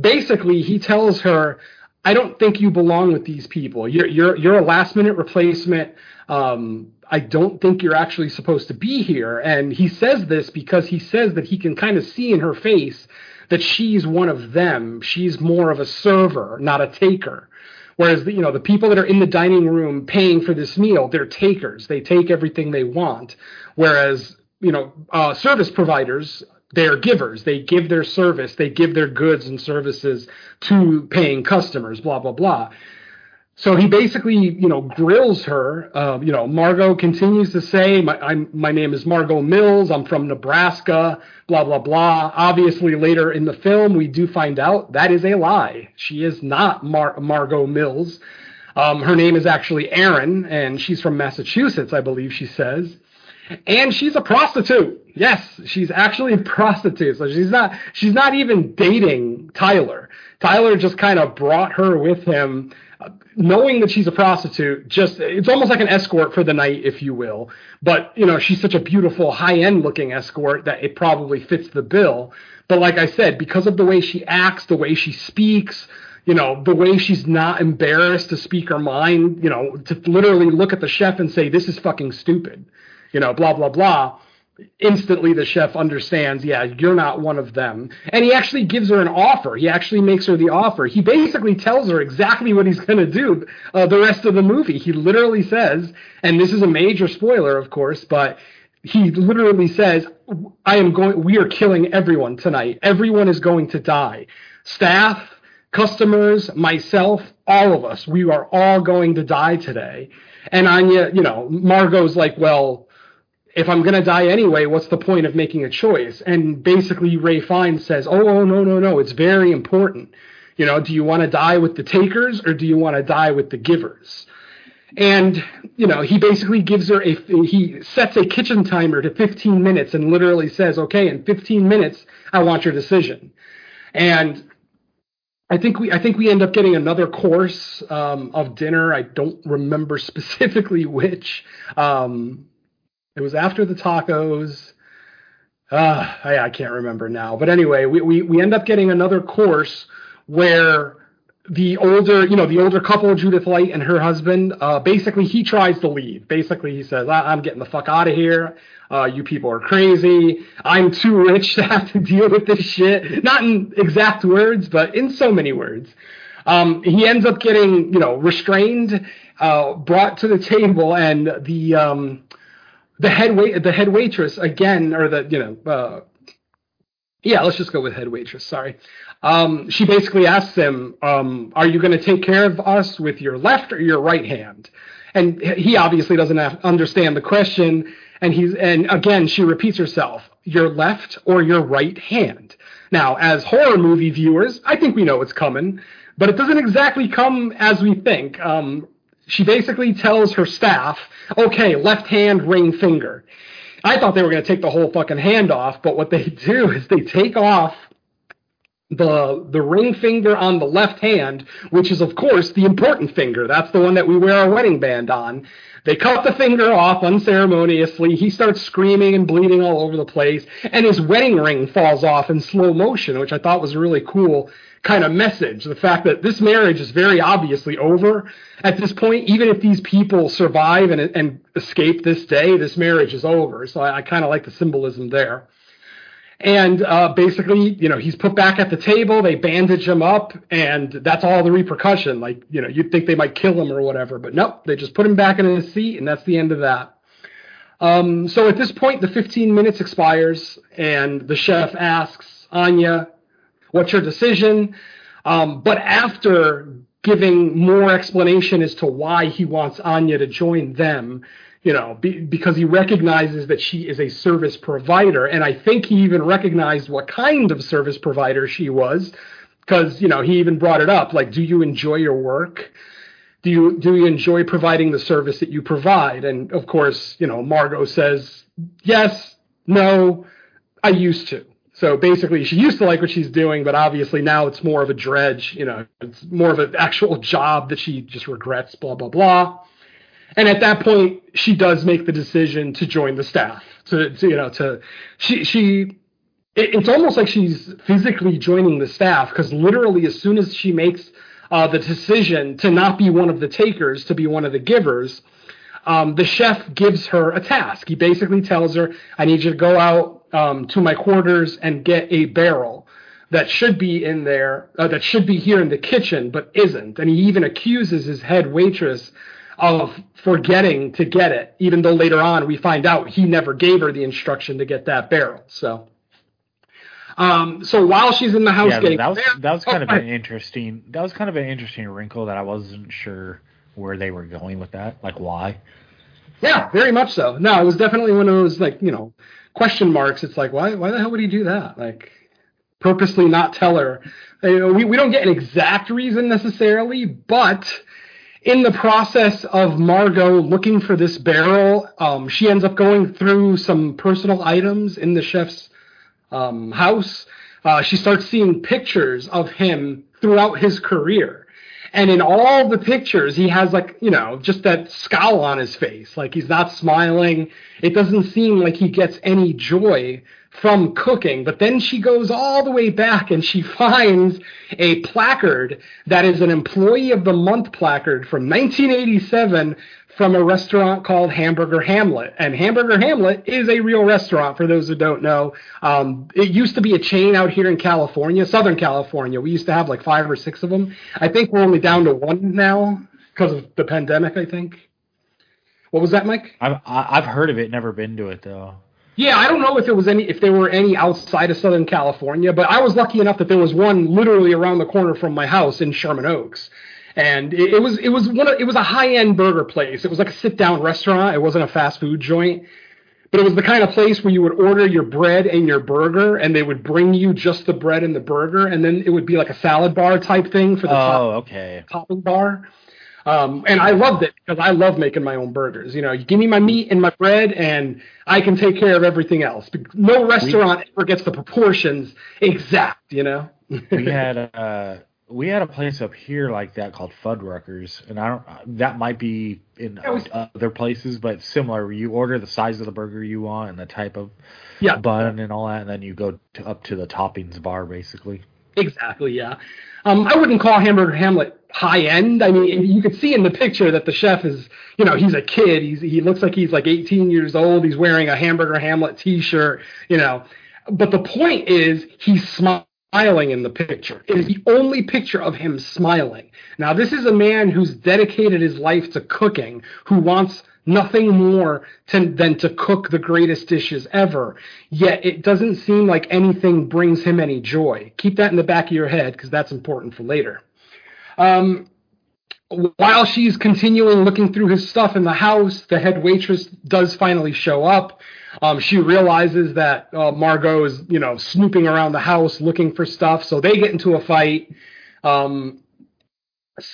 Basically, he tells her, "I don't think you belong with these people. You're you're you're a last minute replacement. Um, I don't think you're actually supposed to be here." And he says this because he says that he can kind of see in her face that she's one of them. She's more of a server, not a taker. Whereas the, you know the people that are in the dining room paying for this meal, they're takers. They take everything they want. Whereas you know uh, service providers, they're givers. They give their service. They give their goods and services to paying customers. Blah blah blah. So he basically, you know, grills her. Uh, you know, Margot continues to say, my, I'm, my name is Margot Mills. I'm from Nebraska, blah, blah, blah. Obviously, later in the film, we do find out that is a lie. She is not Mar- Margot Mills. Um, her name is actually Erin, and she's from Massachusetts, I believe she says. And she's a prostitute. Yes, she's actually a prostitute. So she's not she's not even dating Tyler. Tyler just kind of brought her with him knowing that she's a prostitute, just it's almost like an escort for the night, if you will. But you know, she's such a beautiful, high-end looking escort that it probably fits the bill. But like I said, because of the way she acts, the way she speaks, you know, the way she's not embarrassed to speak her mind, you know, to literally look at the chef and say, "This is fucking stupid," you know, blah blah blah instantly the chef understands, yeah, you're not one of them. And he actually gives her an offer. He actually makes her the offer. He basically tells her exactly what he's going to do uh, the rest of the movie. He literally says, and this is a major spoiler, of course, but he literally says, I am going, we are killing everyone tonight. Everyone is going to die. Staff, customers, myself, all of us, we are all going to die today. And Anya, you know, Margot's like, well, if I'm going to die anyway, what's the point of making a choice? And basically, Ralph Fiennes says, oh, oh, no, no, no, it's very important. You know, do you want to die with the takers or do you want to die with the givers? And, you know, he basically gives her a, he sets a kitchen timer to 15 minutes and literally says, okay, in 15 minutes, I want your decision. And I think we I think we end up getting another course um, of dinner. I don't remember specifically which. Um, it was after the tacos. Uh, I, I can't remember now. But anyway, we, we, we end up getting another course where the older, you know, the older couple, Judith Light and her husband, uh, basically he tries to leave. Basically, he says, "I'm getting the fuck out of here. Uh, you people are crazy. I'm too rich to have to deal with this shit." Not in exact words, but in so many words. Um, he ends up getting, you know, restrained, uh, brought to the table, and the um, the head wait the head waitress again, or the you know, uh, yeah, let's just go with head waitress. Sorry. Um, she basically asks him, um, "Are you going to take care of us with your left or your right hand?" And he obviously doesn't understand the question. And he's and again she repeats herself, "Your left or your right hand." Now, as horror movie viewers, I think we know it's coming, but it doesn't exactly come as we think. Um, she basically tells her staff, okay, left hand, ring finger. I thought they were going to take the whole fucking hand off, but what they do is they take off the the ring finger on the left hand, which is of course the important finger. That's the one that we wear our wedding band on. They cut the finger off unceremoniously. He starts screaming and bleeding all over the place, and his wedding ring falls off in slow motion, which I thought was really cool kind of message. The fact that this marriage is very obviously over at this point. Even if these people survive and, and escape this day, this marriage is over. So I, I kind of like the symbolism there. And uh, basically, you know, he's put back at the table. They bandage him up, and that's all the repercussion. Like, you know, you'd think they might kill him or whatever, but nope, they just put him back in his seat, and that's the end of that. Um, so at this point, the 15 minutes expires, and the chef asks Anya, "What's your decision?" Um, but after giving more explanation as to why he wants Anya to join them, you know, be, because he recognizes that she is a service provider, and I think he even recognized what kind of service provider she was, because you know he even brought it up, like, "Do you enjoy your work?" do you do you enjoy providing the service that you provide? And of course, you know, Margot says yes, no, I used to. So basically, she used to like what she's doing, but obviously now it's more of a dredge. You know, it's more of an actual job that she just regrets. Blah blah blah. And at that point, she does make the decision to join the staff. To, to you know, to she she it, it's almost like she's physically joining the staff because literally as soon as she makes uh, the decision to not be one of the takers, to be one of the givers, um, the chef gives her a task. He basically tells her, I need you to go out um, to my quarters and get a barrel that should be in there, uh, that should be here in the kitchen, but isn't. And he even accuses his head waitress of forgetting to get it, even though later on we find out he never gave her the instruction to get that barrel. So. Um, so while she's in the house yeah, getting that was that was kind oh, of an interesting that was kind of an interesting wrinkle that I wasn't sure where they were going with that, like why. Yeah, very much so. No, it was definitely one of those like you know question marks. It's like why why the hell would he do that? Like purposely not tell her. You know, we we don't get an exact reason necessarily, but in the process of Margot looking for this barrel, um, she ends up going through some personal items in the chef's um, house. Uh, she starts seeing pictures of him throughout his career. And in all the pictures, he has like, you know, just that scowl on his face. Like he's not smiling. It doesn't seem like he gets any joy from cooking. But then she goes all the way back and she finds a placard that is an employee of the month placard from 1987 from a restaurant called Hamburger Hamlet. And Hamburger Hamlet is a real restaurant for those who don't know. Um, it used to be a chain out here in California, Southern California. We used to have like five or six of them. I think we're only down to one now because of the pandemic, I think. What was that, Mike? I've I've heard of it, never been to it though. Yeah, I don't know if it was any if there were any outside of Southern California, but I was lucky enough that there was one literally around the corner from my house in Sherman Oaks and it, it, was it was one of, it was a high end burger place. It was like a sit down restaurant. It wasn't a fast food joint, but it was the kind of place where you would order your bread and your burger, and they would bring you just the bread and the burger, and then it would be like a salad bar type thing for the oh, top, okay. topping bar. Um, and I loved it because I love making my own burgers. You know, you give me my meat and my bread, and I can take care of everything else. No restaurant we, ever gets the proportions exact. You know. we had uh, we had a place up here like that called Fuddruckers, and I don't. That might be in was, other places, but similar. Where You order the size of the burger you want and the type of yeah. bun and all that, and then you go to, up to the toppings bar, basically. Exactly. Yeah. Um, I wouldn't call Hamburger Hamlet high end. I mean, you could see in the picture that the chef is, you know, he's a kid. He's he looks like he's like 18 years old. He's wearing a Hamburger Hamlet T-shirt. You know, but the point is he's smart smiling in the picture. It is the only picture of him smiling. Now, this is a man who's dedicated his life to cooking, who wants nothing more to, than to cook the greatest dishes ever. Yet it doesn't seem like anything brings him any joy. Keep that in the back of your head because that's important for later. Um, while she's continuing looking through his stuff in the house, the head waitress does finally show up. Um, she realizes that uh, Margot is, you know, snooping around the house looking for stuff, so they get into a fight. Um,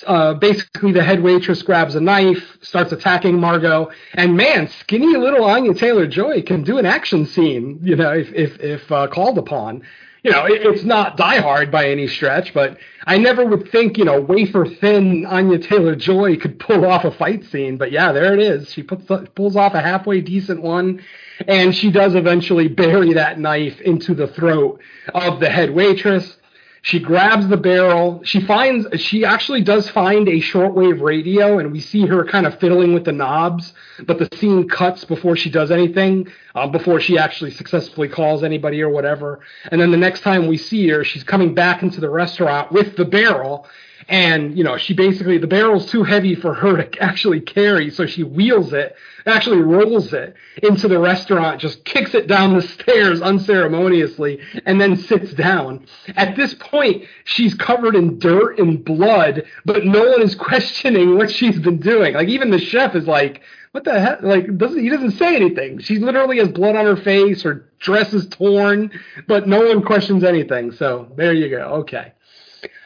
uh, basically, the head waitress grabs a knife, starts attacking Margot, and man, skinny little Anya Taylor Joy can do an action scene, you know, if if, if uh, called upon you know, it, it's not Die Hard by any stretch, but I never would think, you know, wafer thin Anya Taylor Joy could pull off a fight scene. But yeah, there it is. She puts pulls off a halfway decent one, and she does eventually bury that knife into the throat of the head waitress. She grabs the barrel. She finds she actually does find a shortwave radio, and we see her kind of fiddling with the knobs. But the scene cuts before she does anything, uh, before she actually successfully calls anybody or whatever. And then the next time we see her, she's coming back into the restaurant with the barrel, and you know she basically the barrel's too heavy for her to actually carry so she wheels it actually rolls it into the restaurant just kicks it down the stairs unceremoniously and then sits down at this point she's covered in dirt and blood but no one is questioning what she's been doing like even the chef is like what the heck? Like, doesn't he doesn't say anything? She literally has blood on her face. Her dress is torn, but no one questions anything. So there you go. Okay.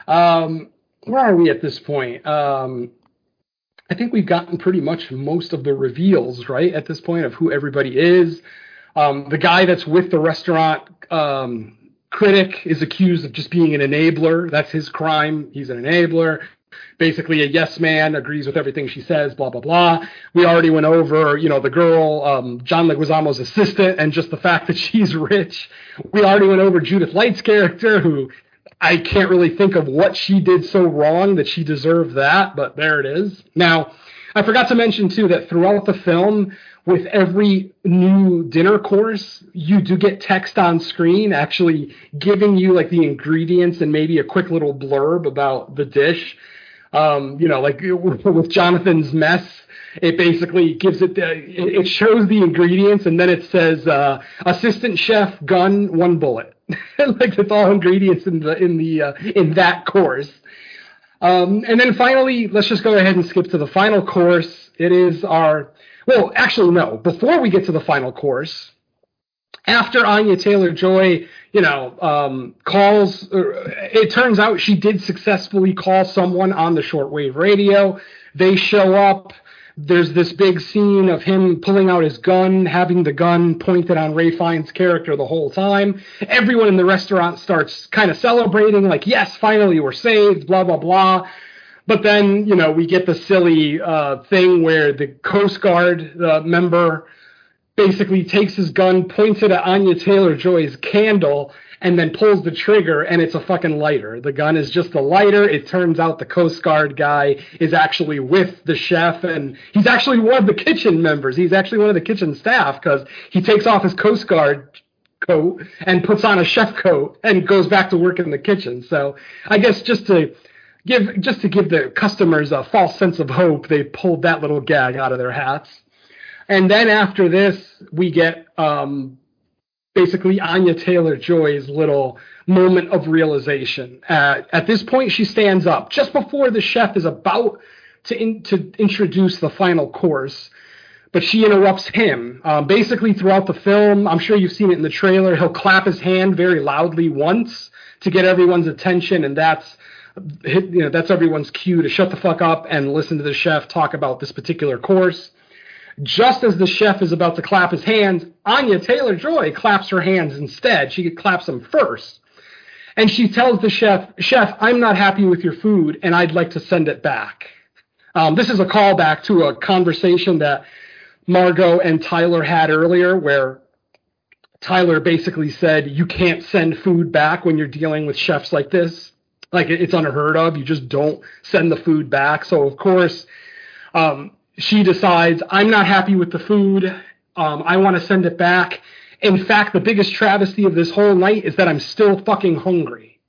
Um, where are we at this point? Um, I think we've gotten pretty much most of the reveals, right, at this point of who everybody is. Um, the guy that's with the restaurant um, critic is accused of just being an enabler. That's his crime. He's an enabler. Basically, a yes man agrees with everything she says, blah, blah, blah. We already went over, you know, the girl, um, John Leguizamo's assistant, and just the fact that she's rich. We already went over Judith Light's character, who I can't really think of what she did so wrong that she deserved that, but there it is. Now, I forgot to mention too that throughout the film, with every new dinner course, you do get text on screen actually giving you like the ingredients and maybe a quick little blurb about the dish. Um, you know, like with Jonathan's mess, it basically gives it the, it shows the ingredients and then it says uh, assistant chef gun one bullet like it's all ingredients in the in the uh, in that course. Um, and then finally let's just go ahead and skip to the final course. It is our well actually no. Before we get to the final course after Anya Taylor Joy, you know, um, calls, it turns out she did successfully call someone on the shortwave radio. They show up there's this big scene of him pulling out his gun, having the gun pointed on Ralph Fiennes' character the whole time. Everyone in the restaurant starts kind of celebrating, like, yes, finally we're saved, blah, blah, blah. But then, you know, we get the silly uh, thing where the Coast Guard uh, member basically takes his gun, points it at Anya Taylor Joy's candle, and then pulls the trigger and it's a fucking lighter. The gun is just a lighter. It turns out the Coast Guard guy is actually with the chef and he's actually one of the kitchen members. He's actually one of the kitchen staff because he takes off his Coast Guard coat and puts on a chef coat and goes back to work in the kitchen. So I guess just to give just to give the customers a false sense of hope, they pulled that little gag out of their hats. And then after this, we get um, basically Anya Taylor Joy's little moment of realization. Uh, at this point, she stands up just before the chef is about to in, to introduce the final course, but she interrupts him. Um, basically, throughout the film, I'm sure you've seen it in the trailer. He'll clap his hand very loudly once to get everyone's attention, and that's you know that's everyone's cue to shut the fuck up and listen to the chef talk about this particular course. Just as the chef is about to clap his hands, Anya Taylor Joy claps her hands instead. She claps them first. And she tells the chef, Chef, I'm not happy with your food and I'd like to send it back. Um, this is a callback to a conversation that Margot and Tyler had earlier where Tyler basically said, You can't send food back when you're dealing with chefs like this. Like it's unheard of. You just don't send the food back. So, of course, um, she decides, I'm not happy with the food. Um, I want to send it back. In fact, the biggest travesty of this whole night is that I'm still fucking hungry.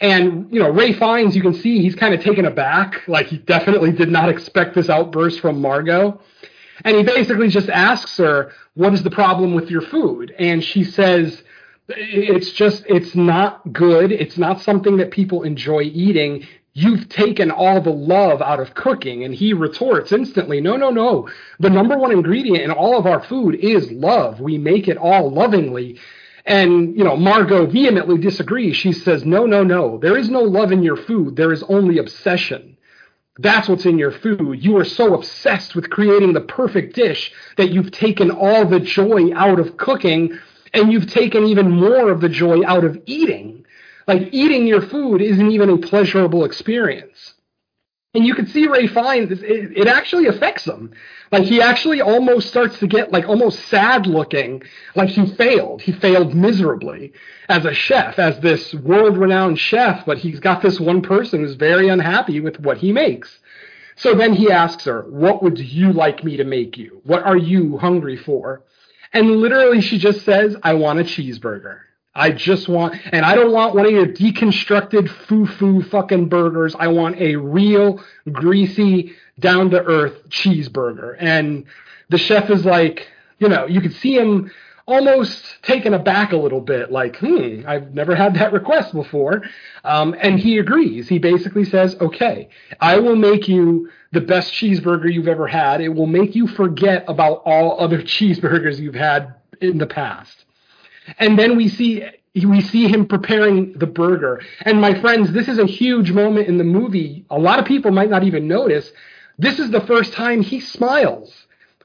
And, you know, Ralph Fiennes, you can see he's kind of taken aback. Like he definitely did not expect this outburst from Margot. And he basically just asks her, what is the problem with your food? And she says, it's just, it's not good. It's not something that people enjoy eating. You've taken all the love out of cooking. And he retorts instantly, No, no, no. The number one ingredient in all of our food is love. We make it all lovingly. And, you know, Margot vehemently disagrees. She says, No, no, no. There is no love in your food. There is only obsession. That's what's in your food. You are so obsessed with creating the perfect dish that you've taken all the joy out of cooking and you've taken even more of the joy out of eating. Like eating your food isn't even a pleasurable experience. And you can see Ralph Fiennes, it, it actually affects him. Like he actually almost starts to get like almost sad looking, like he failed. He failed miserably as a chef, as this world renowned chef, but he's got this one person who's very unhappy with what he makes. So then he asks her, What would you like me to make you? What are you hungry for? And literally she just says, I want a cheeseburger. I just want, and I don't want one of your deconstructed foo-foo fucking burgers. I want a real, greasy, down-to-earth cheeseburger. And the chef is like, you know, you could see him almost taken aback a little bit, like, hmm, I've never had that request before. Um, and he agrees. He basically says, okay, I will make you the best cheeseburger you've ever had. It will make you forget about all other cheeseburgers you've had in the past. And then we see we see him preparing the burger. And my friends, this is a huge moment in the movie. A lot of people might not even notice. This is the first time he smiles.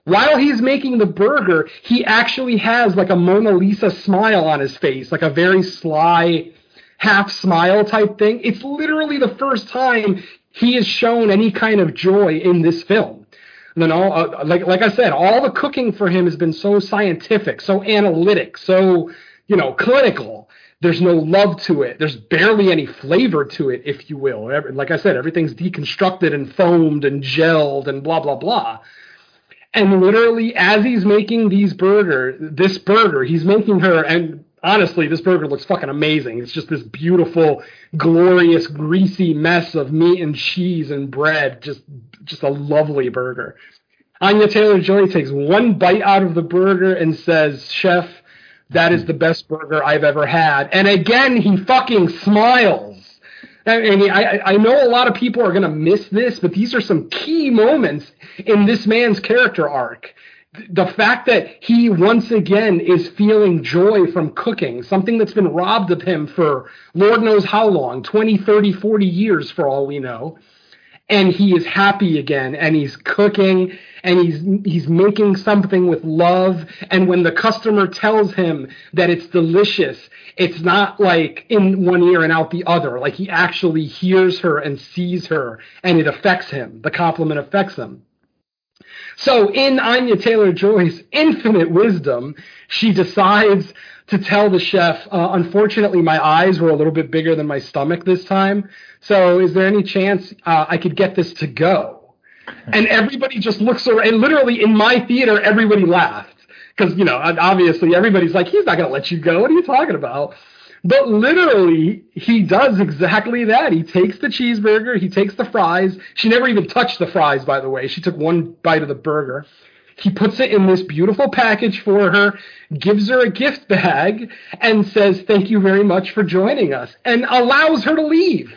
While he's making the burger, he actually has like a Mona Lisa smile on his face, like a very sly half smile type thing. It's literally the first time he has shown any kind of joy in this film. You know, uh, like like I said, all the cooking for him has been so scientific, so analytic, so you know clinical. There's no love to it. There's barely any flavor to it, if you will. Like I said, everything's deconstructed and foamed and gelled and blah blah blah. And literally, as he's making these burger, this burger, he's making her, and honestly, this burger looks fucking amazing. It's just this beautiful, glorious, greasy mess of meat and cheese and bread. Just, just a lovely burger. Anya Taylor Joy takes one bite out of the burger and says, "Chef, that is the best burger I've ever had." And again, he fucking smiles. I mean, I, I know a lot of people are going to miss this, but these are some key moments in this man's character arc. The fact that he once again is feeling joy from cooking, something that's been robbed of him for Lord knows how long 20, 30, 40 years for all we know. And he is happy again and he's cooking and he's he's making something with love. And when the customer tells him that it's delicious it's not like in one ear and out the other. Like he actually hears her and sees her and it affects him. The compliment affects him. So in Anya Taylor Joy's infinite wisdom, she decides to tell the chef, uh, unfortunately, my eyes were a little bit bigger than my stomach this time. So is there any chance uh, I could get this to go? and everybody just looks around. And literally in my theater, everybody laughed because you know obviously everybody's like, he's not going to let you go. What are you talking about? But literally, he does exactly that. He takes the cheeseburger, he takes the fries. She never even touched the fries, by the way. She took one bite of the burger. He puts it in this beautiful package for her, gives her a gift bag, and says, Thank you very much for joining us, and allows her to leave.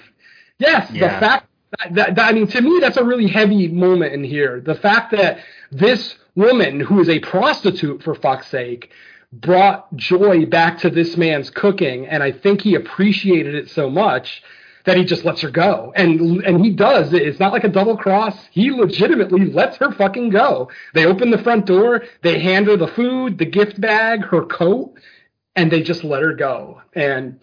Yes, yeah. the fact that, that, I mean, to me, that's a really heavy moment in here. The fact that this woman, who is a prostitute for fuck's sake, brought joy back to this man's cooking, and I think he appreciated it so much that he just lets her go. And and he does. It's not like a double cross. He legitimately lets her fucking go. They open the front door, they hand her the food, the gift bag, her coat, and they just let her go. And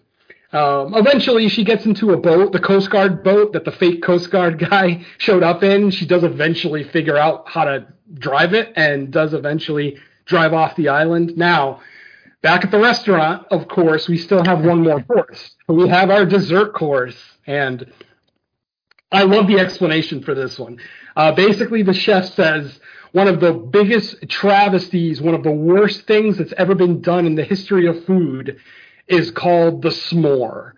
um, eventually, she gets into a boat, the Coast Guard boat that the fake Coast Guard guy showed up in. She does eventually figure out how to drive it and does eventually drive off the island. Now, back at the restaurant, of course, we still have one more course. We have our dessert course, and I love the explanation for this one. Uh, basically, the chef says one of the biggest travesties, one of the worst things that's ever been done in the history of food is called the s'more.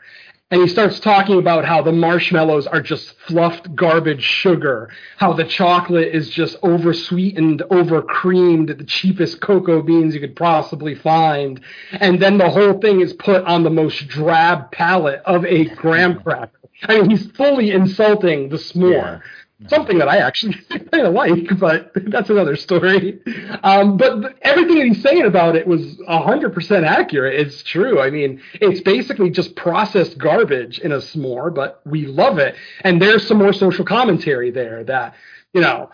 And he starts talking about how the marshmallows are just fluffed garbage sugar, how the chocolate is just oversweetened, overcreamed, the cheapest cocoa beans you could possibly find. And then the whole thing is put on the most drab palate of a graham cracker. I mean, he's fully insulting the s'more. Yeah something that I actually kind of like, but that's another story. Um, but everything that he's saying about it was 100% accurate. It's true. I mean, it's basically just processed garbage in a s'more, but we love it. And there's some more social commentary there that, you know,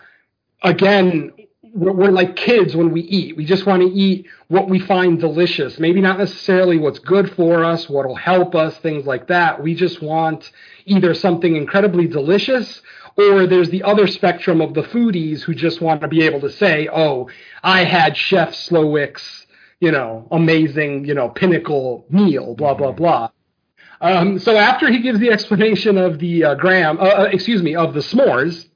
again, we're, we're like kids when we eat. We just want to eat what we find delicious. Maybe not necessarily what's good for us, what'll help us, things like that. We just want either something incredibly delicious or there's the other spectrum of the foodies who just want to be able to say, "Oh, I had Chef Slowik's, you know, amazing, you know, pinnacle meal, blah blah blah." Um, so after he gives the explanation of the uh, graham, uh, uh, excuse me, of the s'mores,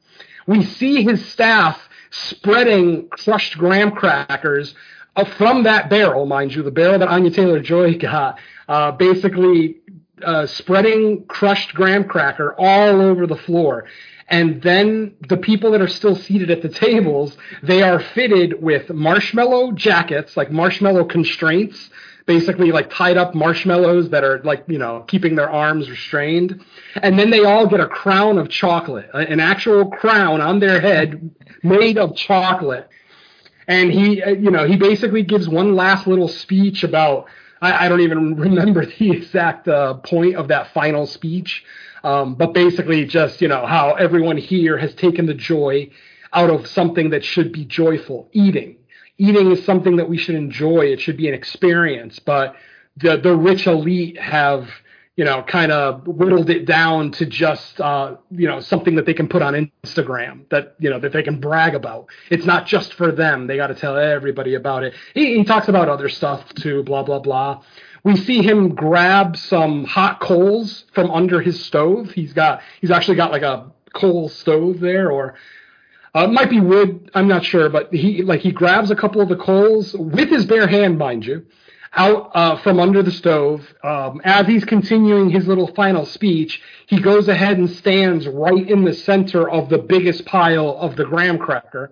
we see his staff spreading crushed graham crackers uh, from that barrel, mind you, the barrel that Anya Taylor Joy got, uh, basically uh, spreading crushed graham cracker all over the floor. And then the people that are still seated at the tables, they are fitted with marshmallow jackets, like marshmallow constraints, basically like tied up marshmallows that are like, you know, keeping their arms restrained. And then they all get a crown of chocolate, an actual crown on their head made of chocolate. And he, uh, you know, he basically gives one last little speech about, I, I don't even remember the exact uh, point of that final speech. Um, but basically, just you know how everyone here has taken the joy out of something that should be joyful, eating. Eating is something that we should enjoy. It should be an experience. But the the rich elite have you know kind of whittled it down to just uh, you know something that they can put on Instagram that you know that they can brag about. It's not just for them. They got to tell everybody about it. He, he talks about other stuff too. Blah blah blah. We see him grab some hot coals from under his stove. He's got he's actually got like a coal stove there, or uh, it might be wood. I'm not sure, but he like he grabs a couple of the coals with his bare hand, mind you, out uh, from under the stove. Um, as he's continuing his little final speech, he goes ahead and stands right in the center of the biggest pile of the graham cracker.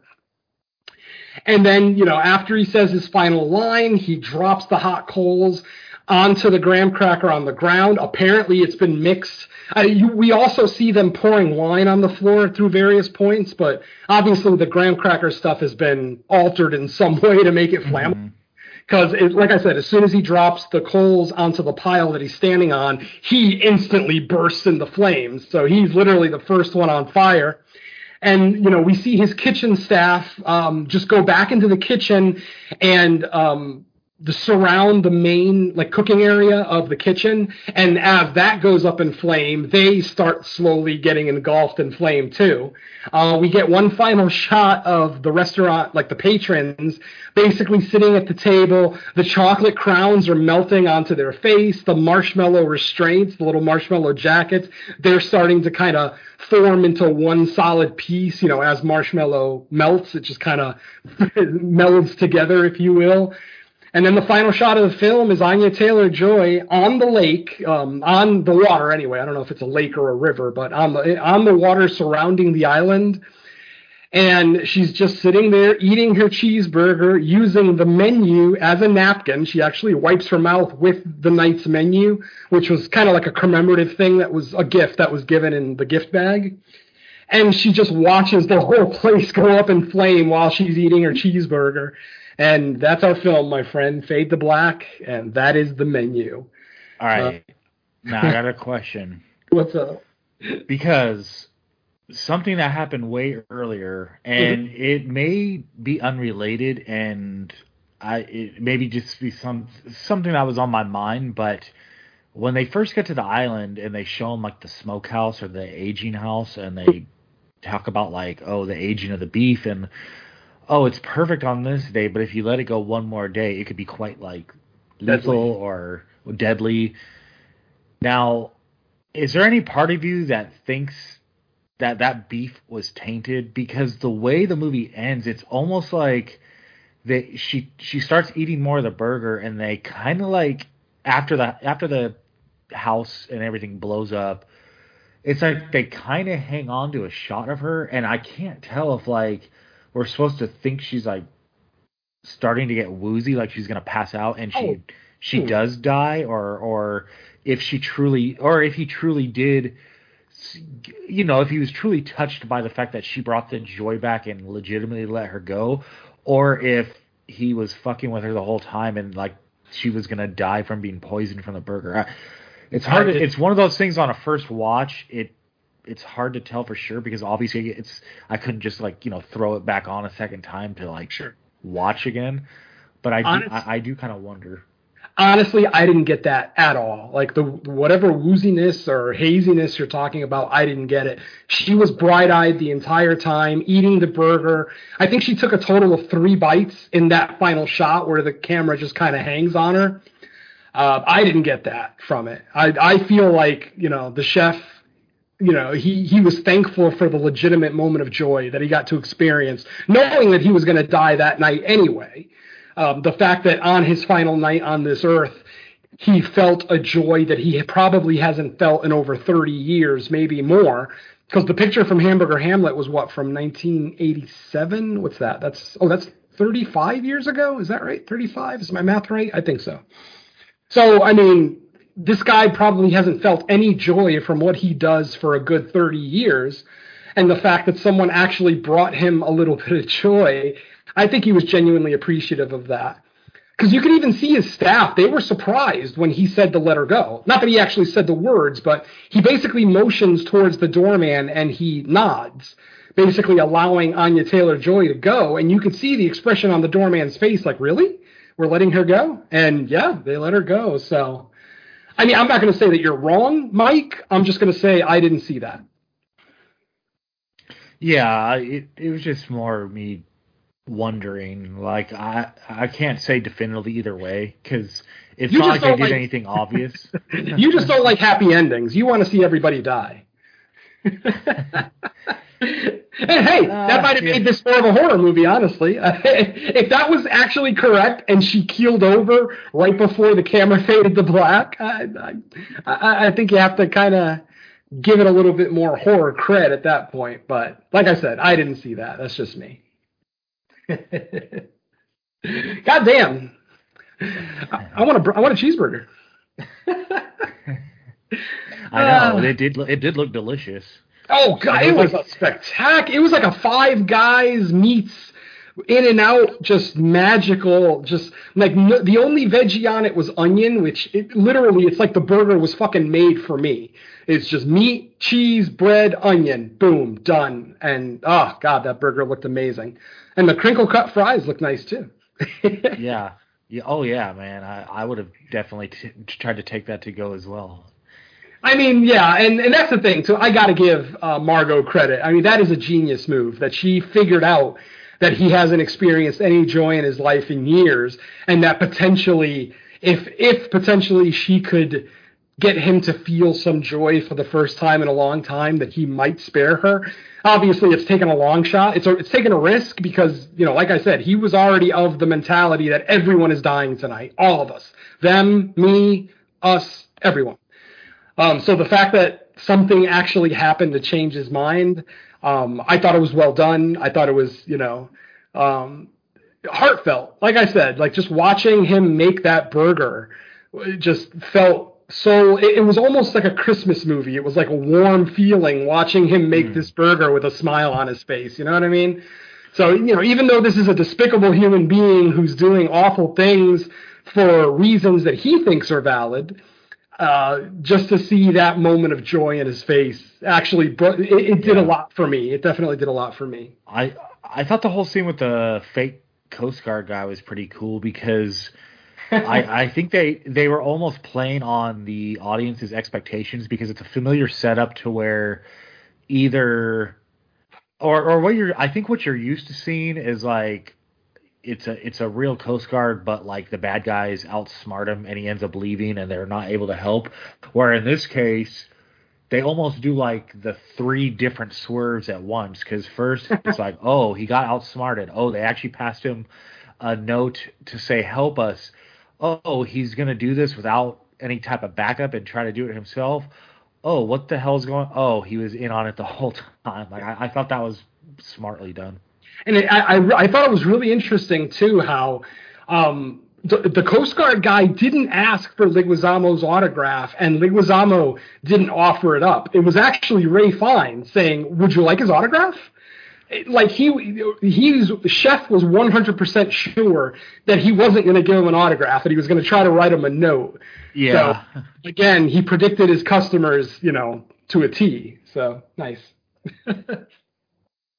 And then, you know, after he says his final line, he drops the hot coals onto the graham cracker on the ground. Apparently, it's been mixed. Uh, you, we also see them pouring wine on the floor through various points, but obviously the graham cracker stuff has been altered in some way to make it flammable. Because, like I said, as soon as he drops the coals onto the pile that he's standing on, he instantly bursts into flames. So he's literally the first one on fire and you know we see his kitchen staff um, just go back into the kitchen and um, the surround the main like cooking area of the kitchen and as that goes up in flame they start slowly getting engulfed in flame too. Uh, we get one final shot of the restaurant like the patrons basically sitting at the table. The chocolate crowns are melting onto their face. The marshmallow restraints the little marshmallow jackets they're starting to kind of form into one solid piece you know as marshmallow melts it just kind of melds together if you will and then the final shot of the film is Anya Taylor Joy on the lake, um, on the water anyway. I don't know if it's a lake or a river, but on the on the water surrounding the island. And she's just sitting there eating her cheeseburger using the menu as a napkin. She actually wipes her mouth with the night's menu, which was kind of like a commemorative thing that was a gift that was given in the gift bag. And she just watches the whole place go up in flame while she's eating her cheeseburger. And that's our film, my friend. Fade to black, and that is the menu. All right. Uh, now I got a question. What's up? Because something that happened way earlier, and mm-hmm. it may be unrelated, and I it maybe just be some something that was on my mind, but when they first get to the island and they show them like the smokehouse or the aging house, and they talk about like oh the aging of the beef and oh, it's perfect on this day, but if you let it go one more day, it could be quite like lethal deadly. or deadly. Now, is there any part of you that thinks that that beef was tainted? Because the way the movie ends, it's almost like that she she starts eating more of the burger, and they kind of like after the after the house and everything blows up. It's like they kind of hang on to a shot of her, and I can't tell if like we're supposed to think she's like starting to get woozy, like she's gonna pass out, and she oh. she hmm. does die, or or if she truly, or if he truly did, you know, if he was truly touched by the fact that she brought the joy back and legitimately let her go, or if he was fucking with her the whole time and like she was gonna die from being poisoned from the burger. I, it's hard. To, it's one of those things on a first watch. It it's hard to tell for sure because obviously it's I couldn't just like you know throw it back on a second time to like sure. watch again. But I do, I, I do kind of wonder. honestly, I didn't get that at all. Like the whatever wooziness or haziness you're talking about, I didn't get it. She was bright-eyed the entire time, eating the burger. I think she took a total of three bites in that final shot where the camera just kind of hangs on her. Uh, I didn't get that from it. I, I feel like you know the chef you know, he, he was thankful for the legitimate moment of joy that he got to experience, knowing that he was going to die that night anyway. Um, the fact that on his final night on this earth, he felt a joy that he probably hasn't felt in over 30 years, maybe more. Because the picture from Hamburger Hamlet was what, from 1987? What's that? That's, oh, that's 35 years ago? Is that right? 35? Is my math right? I think so. So, I mean, this guy probably hasn't felt any joy from what he does for a good 30 years. And the fact that someone actually brought him a little bit of joy, I think he was genuinely appreciative of that. Because you could even see his staff, they were surprised when he said to let her go. Not that he actually said the words, but he basically motions towards the doorman and he nods, basically allowing Anya Taylor Joy to go. And you could see the expression on the doorman's face like, really? We're letting her go? And yeah, they let her go. So I mean, I'm not going to say that you're wrong, Mike. I'm just going to say I didn't see that. Yeah, it it was just more me wondering. Like I I can't say definitively either way because it's you not like they did like, anything obvious. you just don't like happy endings. You want to see everybody die. And hey, uh, that might have made this more of a horror movie, honestly. if that was actually correct and she keeled over right before the camera faded to black, I, I, I think you have to kind of give it a little bit more horror cred at that point. But like I said, I didn't see that. That's just me. God damn. I, I, want a I want a cheeseburger. I know uh, it did. It did look delicious. Oh god, it was a spectacular. It was like a Five Guys meets In-N-Out, just magical. Just like no, the only veggie on it was onion, which it, literally it's like the burger was fucking made for me. It's just meat, cheese, bread, onion, boom, done. And oh god, that burger looked amazing, and the crinkle cut fries looked nice too. yeah. Yeah. Oh yeah, man. I, I would have definitely t- tried to take that to go as well. I mean, yeah, and, and that's the thing. So I got to give uh, Margot credit. I mean, that is a genius move that she figured out that he hasn't experienced any joy in his life in years, and that potentially, if if potentially she could get him to feel some joy for the first time in a long time, that he might spare her. Obviously, it's taken a long shot. It's a, it's taken a risk because you know, like I said, he was already of the mentality that everyone is dying tonight, all of us, them, me, us, everyone. Um, so the fact that something actually happened to change his mind, um, I thought it was well done. I thought it was, you know, um, heartfelt. Like I said, like just watching him make that burger just felt so it, it, was almost like a Christmas movie. It was like a warm feeling watching him make mm. this burger with a smile on his face. You know what I mean? So, you know, even though this is a despicable human being who's doing awful things for reasons that he thinks are valid, uh, just to see that moment of joy in his face. Actually it, it did yeah. a lot for me. It definitely did a lot for me. I i thought the whole scene with the fake coast guard guy was pretty cool because I, I think they they were almost playing on the audience's expectations because it's a familiar setup to where either or or what you're I think what you're used to seeing is like it's a it's a real Coast Guard, but like the bad guys outsmart him, and he ends up leaving, and they're not able to help. Where in this case, they almost do like the three different swerves at once. Because first it's like, oh, he got outsmarted. Oh, they actually passed him a note to say help us. Oh, he's gonna do this without any type of backup and try to do it himself. Oh, what the hell's going? Oh, he was in on it the whole time. Like I, I thought that was smartly done and it, I, I, I thought it was really interesting too how um, the, the, Coast Guard guy didn't ask for Leguizamo's autograph, and Leguizamo didn't offer it up. It was actually Ralph Fiennes saying, "Would you like his autograph?" like he he's the chef was 100% sure that he wasn't going to give him an autograph that he was going to try to write him a note yeah so, again he predicted his customers you know to a t so nice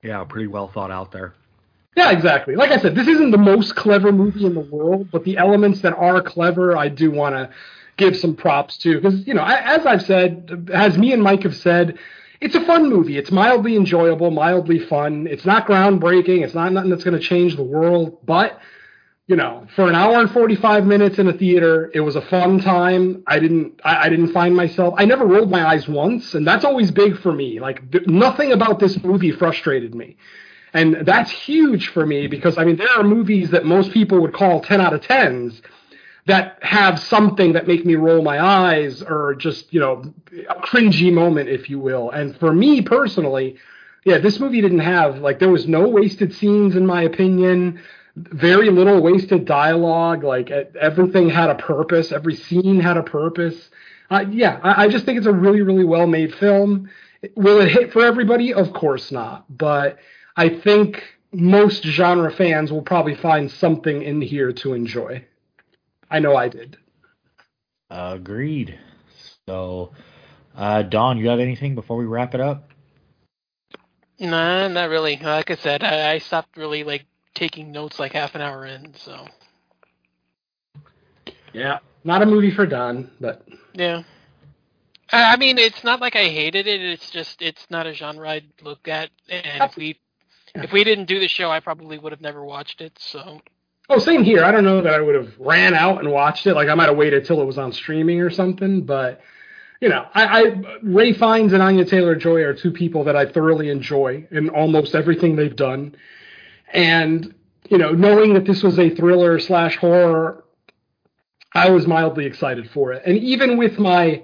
Yeah, pretty well thought out there. Yeah, exactly. Like I said, this isn't the most clever movie in the world, but the elements that are clever, I do want to give some props to because you know, as I've said, as me and Mike have said, it's a fun movie. It's mildly enjoyable, mildly fun. It's not groundbreaking. It's not nothing that's going to change the world, but you know, for an hour and 45 minutes in a theater, it was a fun time. I didn't, I, I didn't find myself, I never rolled my eyes once, and that's always big for me. Like, th- nothing about this movie frustrated me. And that's huge for me because, I mean, there are movies that most people would call 10 out of 10s that have something that make me roll my eyes or just, you know, a cringy moment, if you will. And for me personally, yeah, this movie didn't have, like, there was no wasted scenes, in my opinion very little wasted dialogue. Like everything had a purpose. Every scene had a purpose. Uh, yeah, I, I, just think it's a really, really well made film. Will it hit for everybody? Of course not. But I think most genre fans will probably find something in here to enjoy. I know I did. Agreed. So, uh, Don, you have anything before we wrap it up? Nah, not really. Like I said, I, I stopped really like taking notes like half an hour in. So. Yeah, not a movie for Don, but. Yeah. I mean, it's not like I hated it. It's just it's not a genre I'd look at, and if we if we didn't do the show, I probably would have never watched it. So. Oh, same here. I don't know that I would have ran out and watched it. Like I might have waited till it was on streaming or something. But you know, I, I Ralph Fiennes and Anya Taylor Joy are two people that I thoroughly enjoy in almost everything they've done. And you know, knowing that this was a thriller slash horror, I was mildly excited for it. And even with my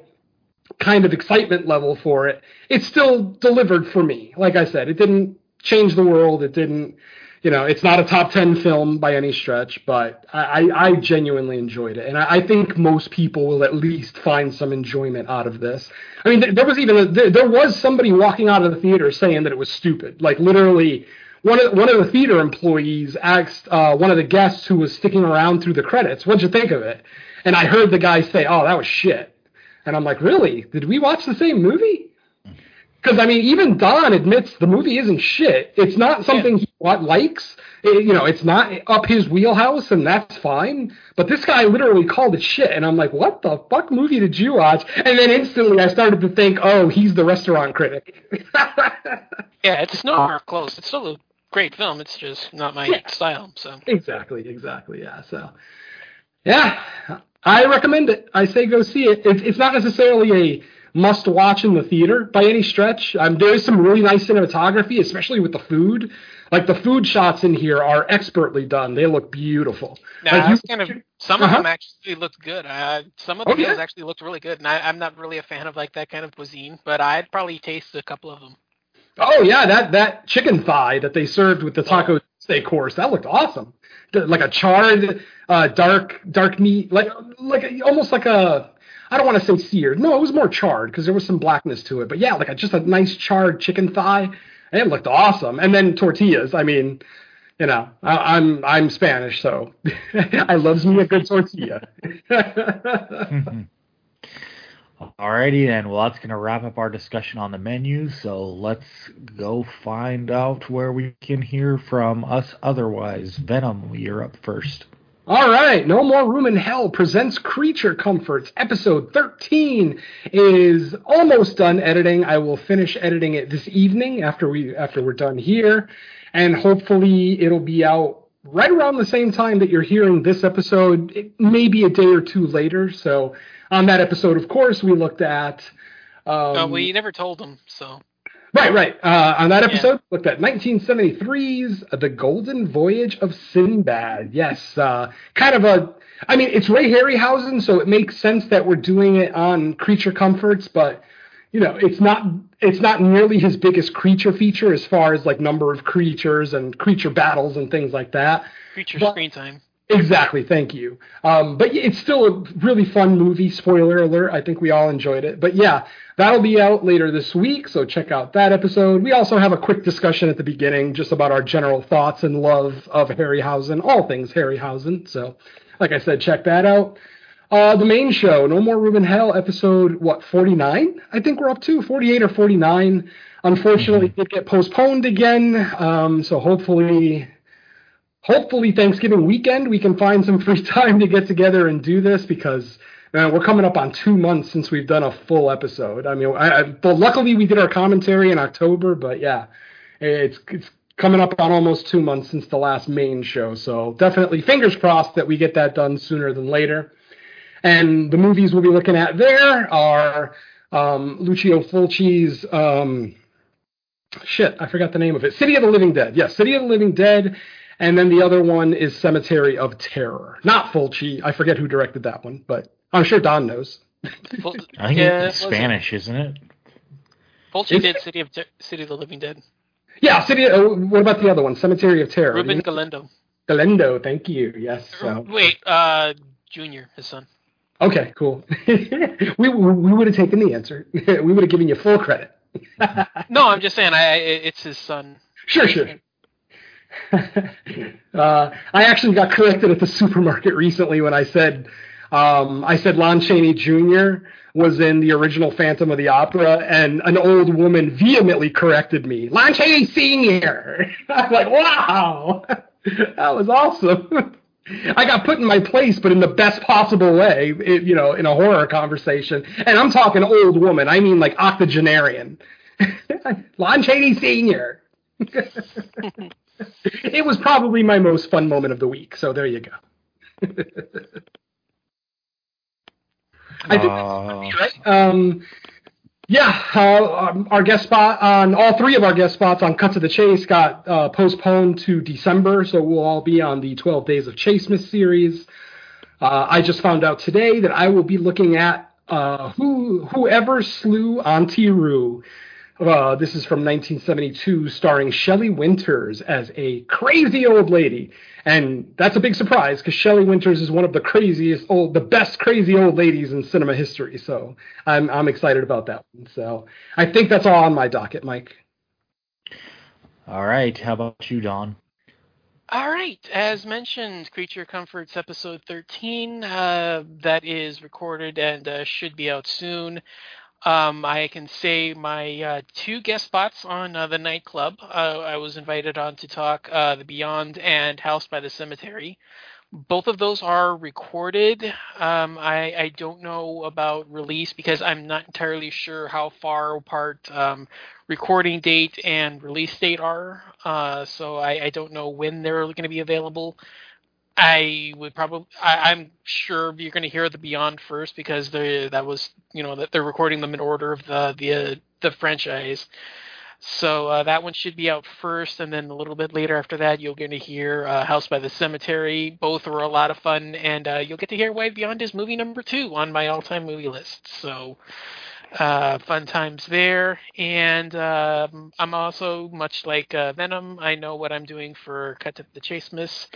kind of excitement level for it, it still delivered for me. Like I said, it didn't change the world. It didn't, you know, it's not a top 10 film by any stretch, but I, I genuinely enjoyed it. And I, I, think most people will at least find some enjoyment out of this. I mean, there was even, a, there was somebody walking out of the theater saying that it was stupid. Like literally, one of one of the theater employees asked uh, one of the guests who was sticking around through the credits, "What'd you think of it?" And I heard the guy say, "Oh, that was shit." And I'm like, "Really? Did we watch the same movie?" Because I mean, even Don admits the movie isn't shit. It's not something yeah. he likes. It, you know, it's not up his wheelhouse, and that's fine. But this guy literally called it shit, and I'm like, "What the fuck movie did you watch?" And then instantly, I started to think, "Oh, he's the restaurant critic." yeah, it's nowhere close. It's still a great film. It's just not my yeah. style. So exactly, exactly, yeah. So yeah, I recommend it. I say go see it. It's, it's not necessarily a must watch in the theater by any stretch. Um, there is some really nice cinematography, especially with the food. Like the food shots in here are expertly done. They look beautiful. Now, like you, kind of some uh-huh. of them actually looked good. Uh, some of the oh, meals yeah? actually looked really good, and I, I'm not really a fan of like that kind of cuisine, but I'd probably taste a couple of them. Oh yeah, that that chicken thigh that they served with the taco steak course that looked awesome. Like a charred, uh, dark dark meat, like like almost like a I don't want to say seared. No, it was more charred because there was some blackness to it. But yeah, like a, just a nice charred chicken thigh. It looked awesome. And then tortillas. I mean, you know, I, am I'm, I'm Spanish, so I loves me a good tortilla. Alrighty then. Well, that's going to wrap up our discussion on the menu. So let's go find out where we can hear from us otherwise. Venom, you're up first. All right, No More Room in Hell presents Creature Comforts. Episode 13 is almost done editing. I will finish editing it this evening after we after we're done here, and hopefully it'll be out right around the same time that you're hearing this episode, maybe a day or two later. So on that episode, of course, we looked at. Um, no, we never told them. So. Right, right. Uh, on that episode, yeah. looked at 1973's The Golden Voyage of Sinbad. Yes, uh, kind of a. I mean, it's Ray Harryhausen, so it makes sense that we're doing it on Creature Comforts, but you know, it's not it's not nearly his biggest creature feature as far as like number of creatures and creature battles and things like that. Creature but, screen time. Exactly, thank you. Um, but it's still a really fun movie. Spoiler alert! I think we all enjoyed it. But yeah, that'll be out later this week, so check out that episode. We also have a quick discussion at the beginning, just about our general thoughts and love of Harryhausen, all things Harryhausen. So, like I said, check that out. Uh, the main show, No More Room in Hell, episode what forty nine? I think we're up to forty eight or forty nine. Unfortunately, mm-hmm. it get postponed again. Um, so hopefully hopefully Thanksgiving weekend we can find some free time to get together and do this because man, we're coming up on two months since we've done a full episode. I mean, I, I, but luckily we did our commentary in October, but yeah, it's it's coming up on almost two months since the last main show. So definitely fingers crossed that we get that done sooner than later. And the movies we'll be looking at there are um, Lucio Fulci's um, shit, I forgot the name of it. City of the Living Dead. Yes, City of the Living Dead. And then the other one is Cemetery of Terror. Not Fulci. I forget who directed that one, but I'm sure Don knows. Ful- I think yeah, it's what was it? Spanish, isn't it? Fulci Is did it? City of Ter- City of the Living Dead. Yeah, City. Uh, what about the other one? Cemetery of Terror. Ruben You know- Galindo. Galindo. Thank you. Yes. So. Wait, uh, Junior, his son. Okay, cool. we we would have taken the answer. we would have given you full credit. No, I'm just saying, I, I it's his son. Sure, sure. uh, I actually got corrected at the supermarket recently when I said um, I said Lon Chaney Jr. was in the original Phantom of the Opera, and an old woman vehemently corrected me. Lon Chaney Sr. I'm like, wow, that was awesome. I got put in my place, but in the best possible way, it, you know, in a horror conversation. And I'm talking old woman. I mean, like octogenarian. Lon Chaney Sr. it was probably my most fun moment of the week. So there you go. I think Uh, right? Um, yeah, uh, um, our guest spot on all three of our guest spots on Cut to the Chase got uh, postponed to December, so we'll all be on the 12 Days of Chasemas series. Uh, I just found out today that I will be looking at uh, who whoever slew Auntie Roo. Uh, this is from 1972, starring Shelley Winters as a crazy old lady, and that's a big surprise because Shelley Winters is one of the craziest old, the best crazy old ladies in cinema history. So I'm I'm excited about that one. So I think that's all on my docket, Mike. all right. How about you, Don? All right, as mentioned, Creature Comforts episode 13, uh, that is recorded and uh, should be out soon. Um, I can say my uh, two guest spots on uh, the nightclub. Uh, I was invited on to talk uh, The Beyond and House by the Cemetery. Both of those are recorded. Um, I, I don't know about release because I'm not entirely sure how far apart um, recording date and release date are. Uh, so I, I don't know when they're going to be available. I would probably. I, I'm sure you're going to hear the Beyond first because they that was you know that they're recording them in order of the the uh, the franchise. So uh, that one should be out first, and then a little bit later after that, you're going to hear uh, House by the Cemetery. Both were a lot of fun, and uh, you'll get to hear why Beyond is movie number two on my all-time movie list. So uh, fun times there. And um, I'm also much like uh, Venom. I know what I'm doing for Cut to the Chasemas.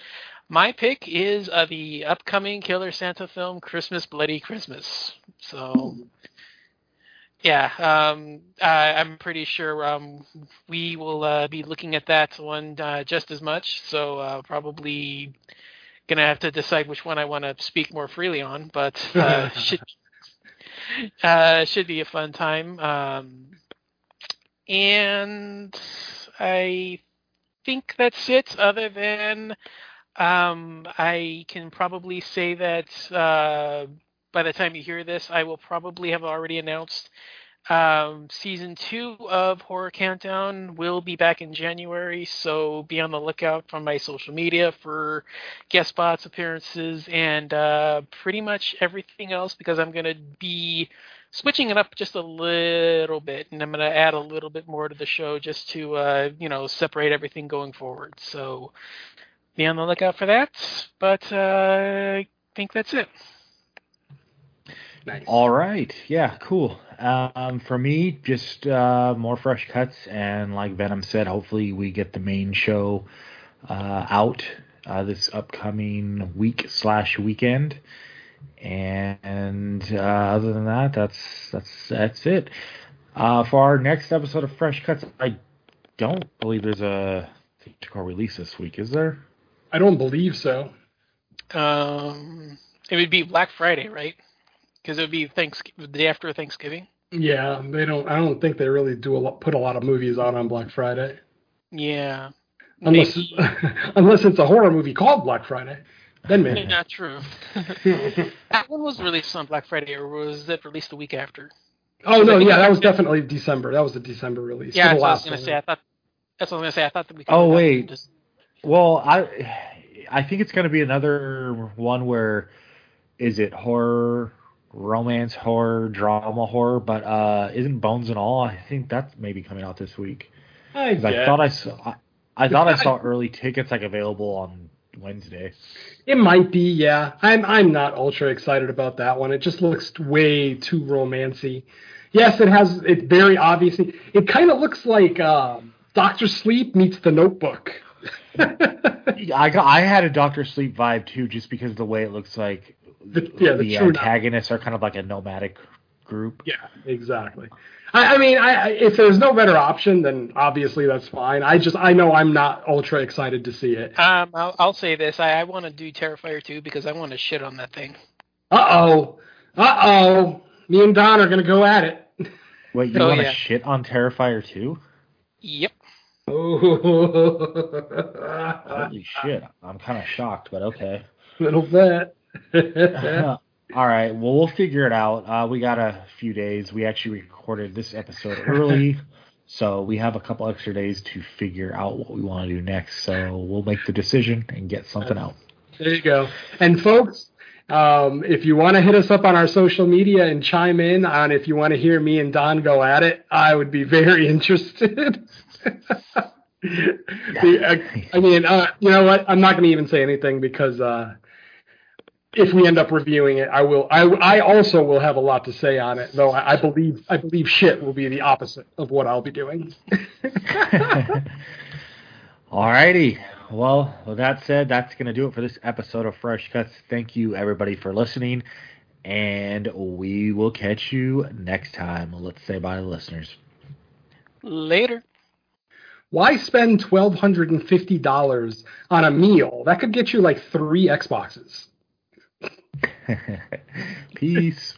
My pick is uh, the upcoming Killer Santa film, Christmas Bloody Christmas. So, yeah, um, I, I'm pretty sure um, we will uh, be looking at that one uh, just as much. So, uh, probably gonna have to decide which one I want to speak more freely on, but uh, should uh, should be a fun time. Um, and I think that's it. Other than um, I can probably say that uh, by the time you hear this, I will probably have already announced um, season two of Horror Countdown will be back in January, so be on the lookout from my social media for guest spots, appearances, and uh, pretty much everything else because I'm going to be switching it up just a little bit, and I'm going to add a little bit more to the show just to uh, you know separate everything going forward. So be on the lookout for that. But uh, I think that's it. Nice. All right. Yeah, cool. Um, for me, just uh, more fresh cuts, and like Venom said, hopefully we get the main show uh, out uh, this upcoming week slash weekend. And uh, other than that, that's that's that's it. Uh, for our next episode of Fresh Cuts, I don't believe there's a theatrical release this week, is there? I don't believe so. Um, it would be Black Friday, right? Because it would be Thanksgiving, the day after Thanksgiving. Yeah, they don't. I don't think they really do a lot, put a lot of movies out on Black Friday. Yeah. unless unless it's a horror movie called Black Friday. Then maybe. Not true. that one was released on Black Friday, or was it released the week after? oh no, yeah, that was definitely December. That was a December release. Yeah, that's what I was gonna one. say. I thought that's what I was gonna say. I thought that we. Oh, covered that one wait. Just, Well, I I think it's going to be another one where is it horror, romance horror, drama horror, but uh isn't Bones and All? I think that's maybe coming out this week. I, I thought I saw I, I thought I saw early tickets like available on Wednesday. It might be, yeah. I'm I'm not ultra excited about that one. It just looks way too romancy. Yes, it has. It's very obviously. It kind of looks like um, Doctor Sleep meets The Notebook. I got I had a Doctor Sleep vibe too, just because of the way it looks like The- yeah, the the true antagonists are kind of like a nomadic group. yeah, exactly. I, I mean, I, I if there's no better option, then obviously that's fine. I just I know I'm not ultra excited to see it. um, I'll, I'll say this: I, I want to do Terrifier 2 because I want to shit on that thing. Uh oh, uh oh. Me and Don are gonna go at it. Wait, you Oh, want to yeah. shit on Terrifier 2? Yep. Oh, Holy shit! I'm kind of shocked, but okay. little bit. All right. Well, we'll figure it out. Uh, we got a few days. We actually recorded this episode early, so we have a couple extra days to figure out what we want to do next. So we'll make the decision and get something out. There you go. And folks, um, if you want to hit us up on our social media and chime in on if you want to hear me and Don go at it, I would be very interested. The- I, I mean, uh, you know what? I'm not going to even say anything because uh, if we end up reviewing it, I will. I, I also will have a lot to say on it, though. I, I believe I believe shit will be the opposite of what I'll be doing. All righty. Well, with that said, that's going to do it for this episode of Fresh Cuts. Thank you, everybody, for listening. And we will catch you next time. Let's say bye to the listeners. Later. Why spend twelve hundred and fifty dollars on a meal that could get you like three Xboxes? Peace.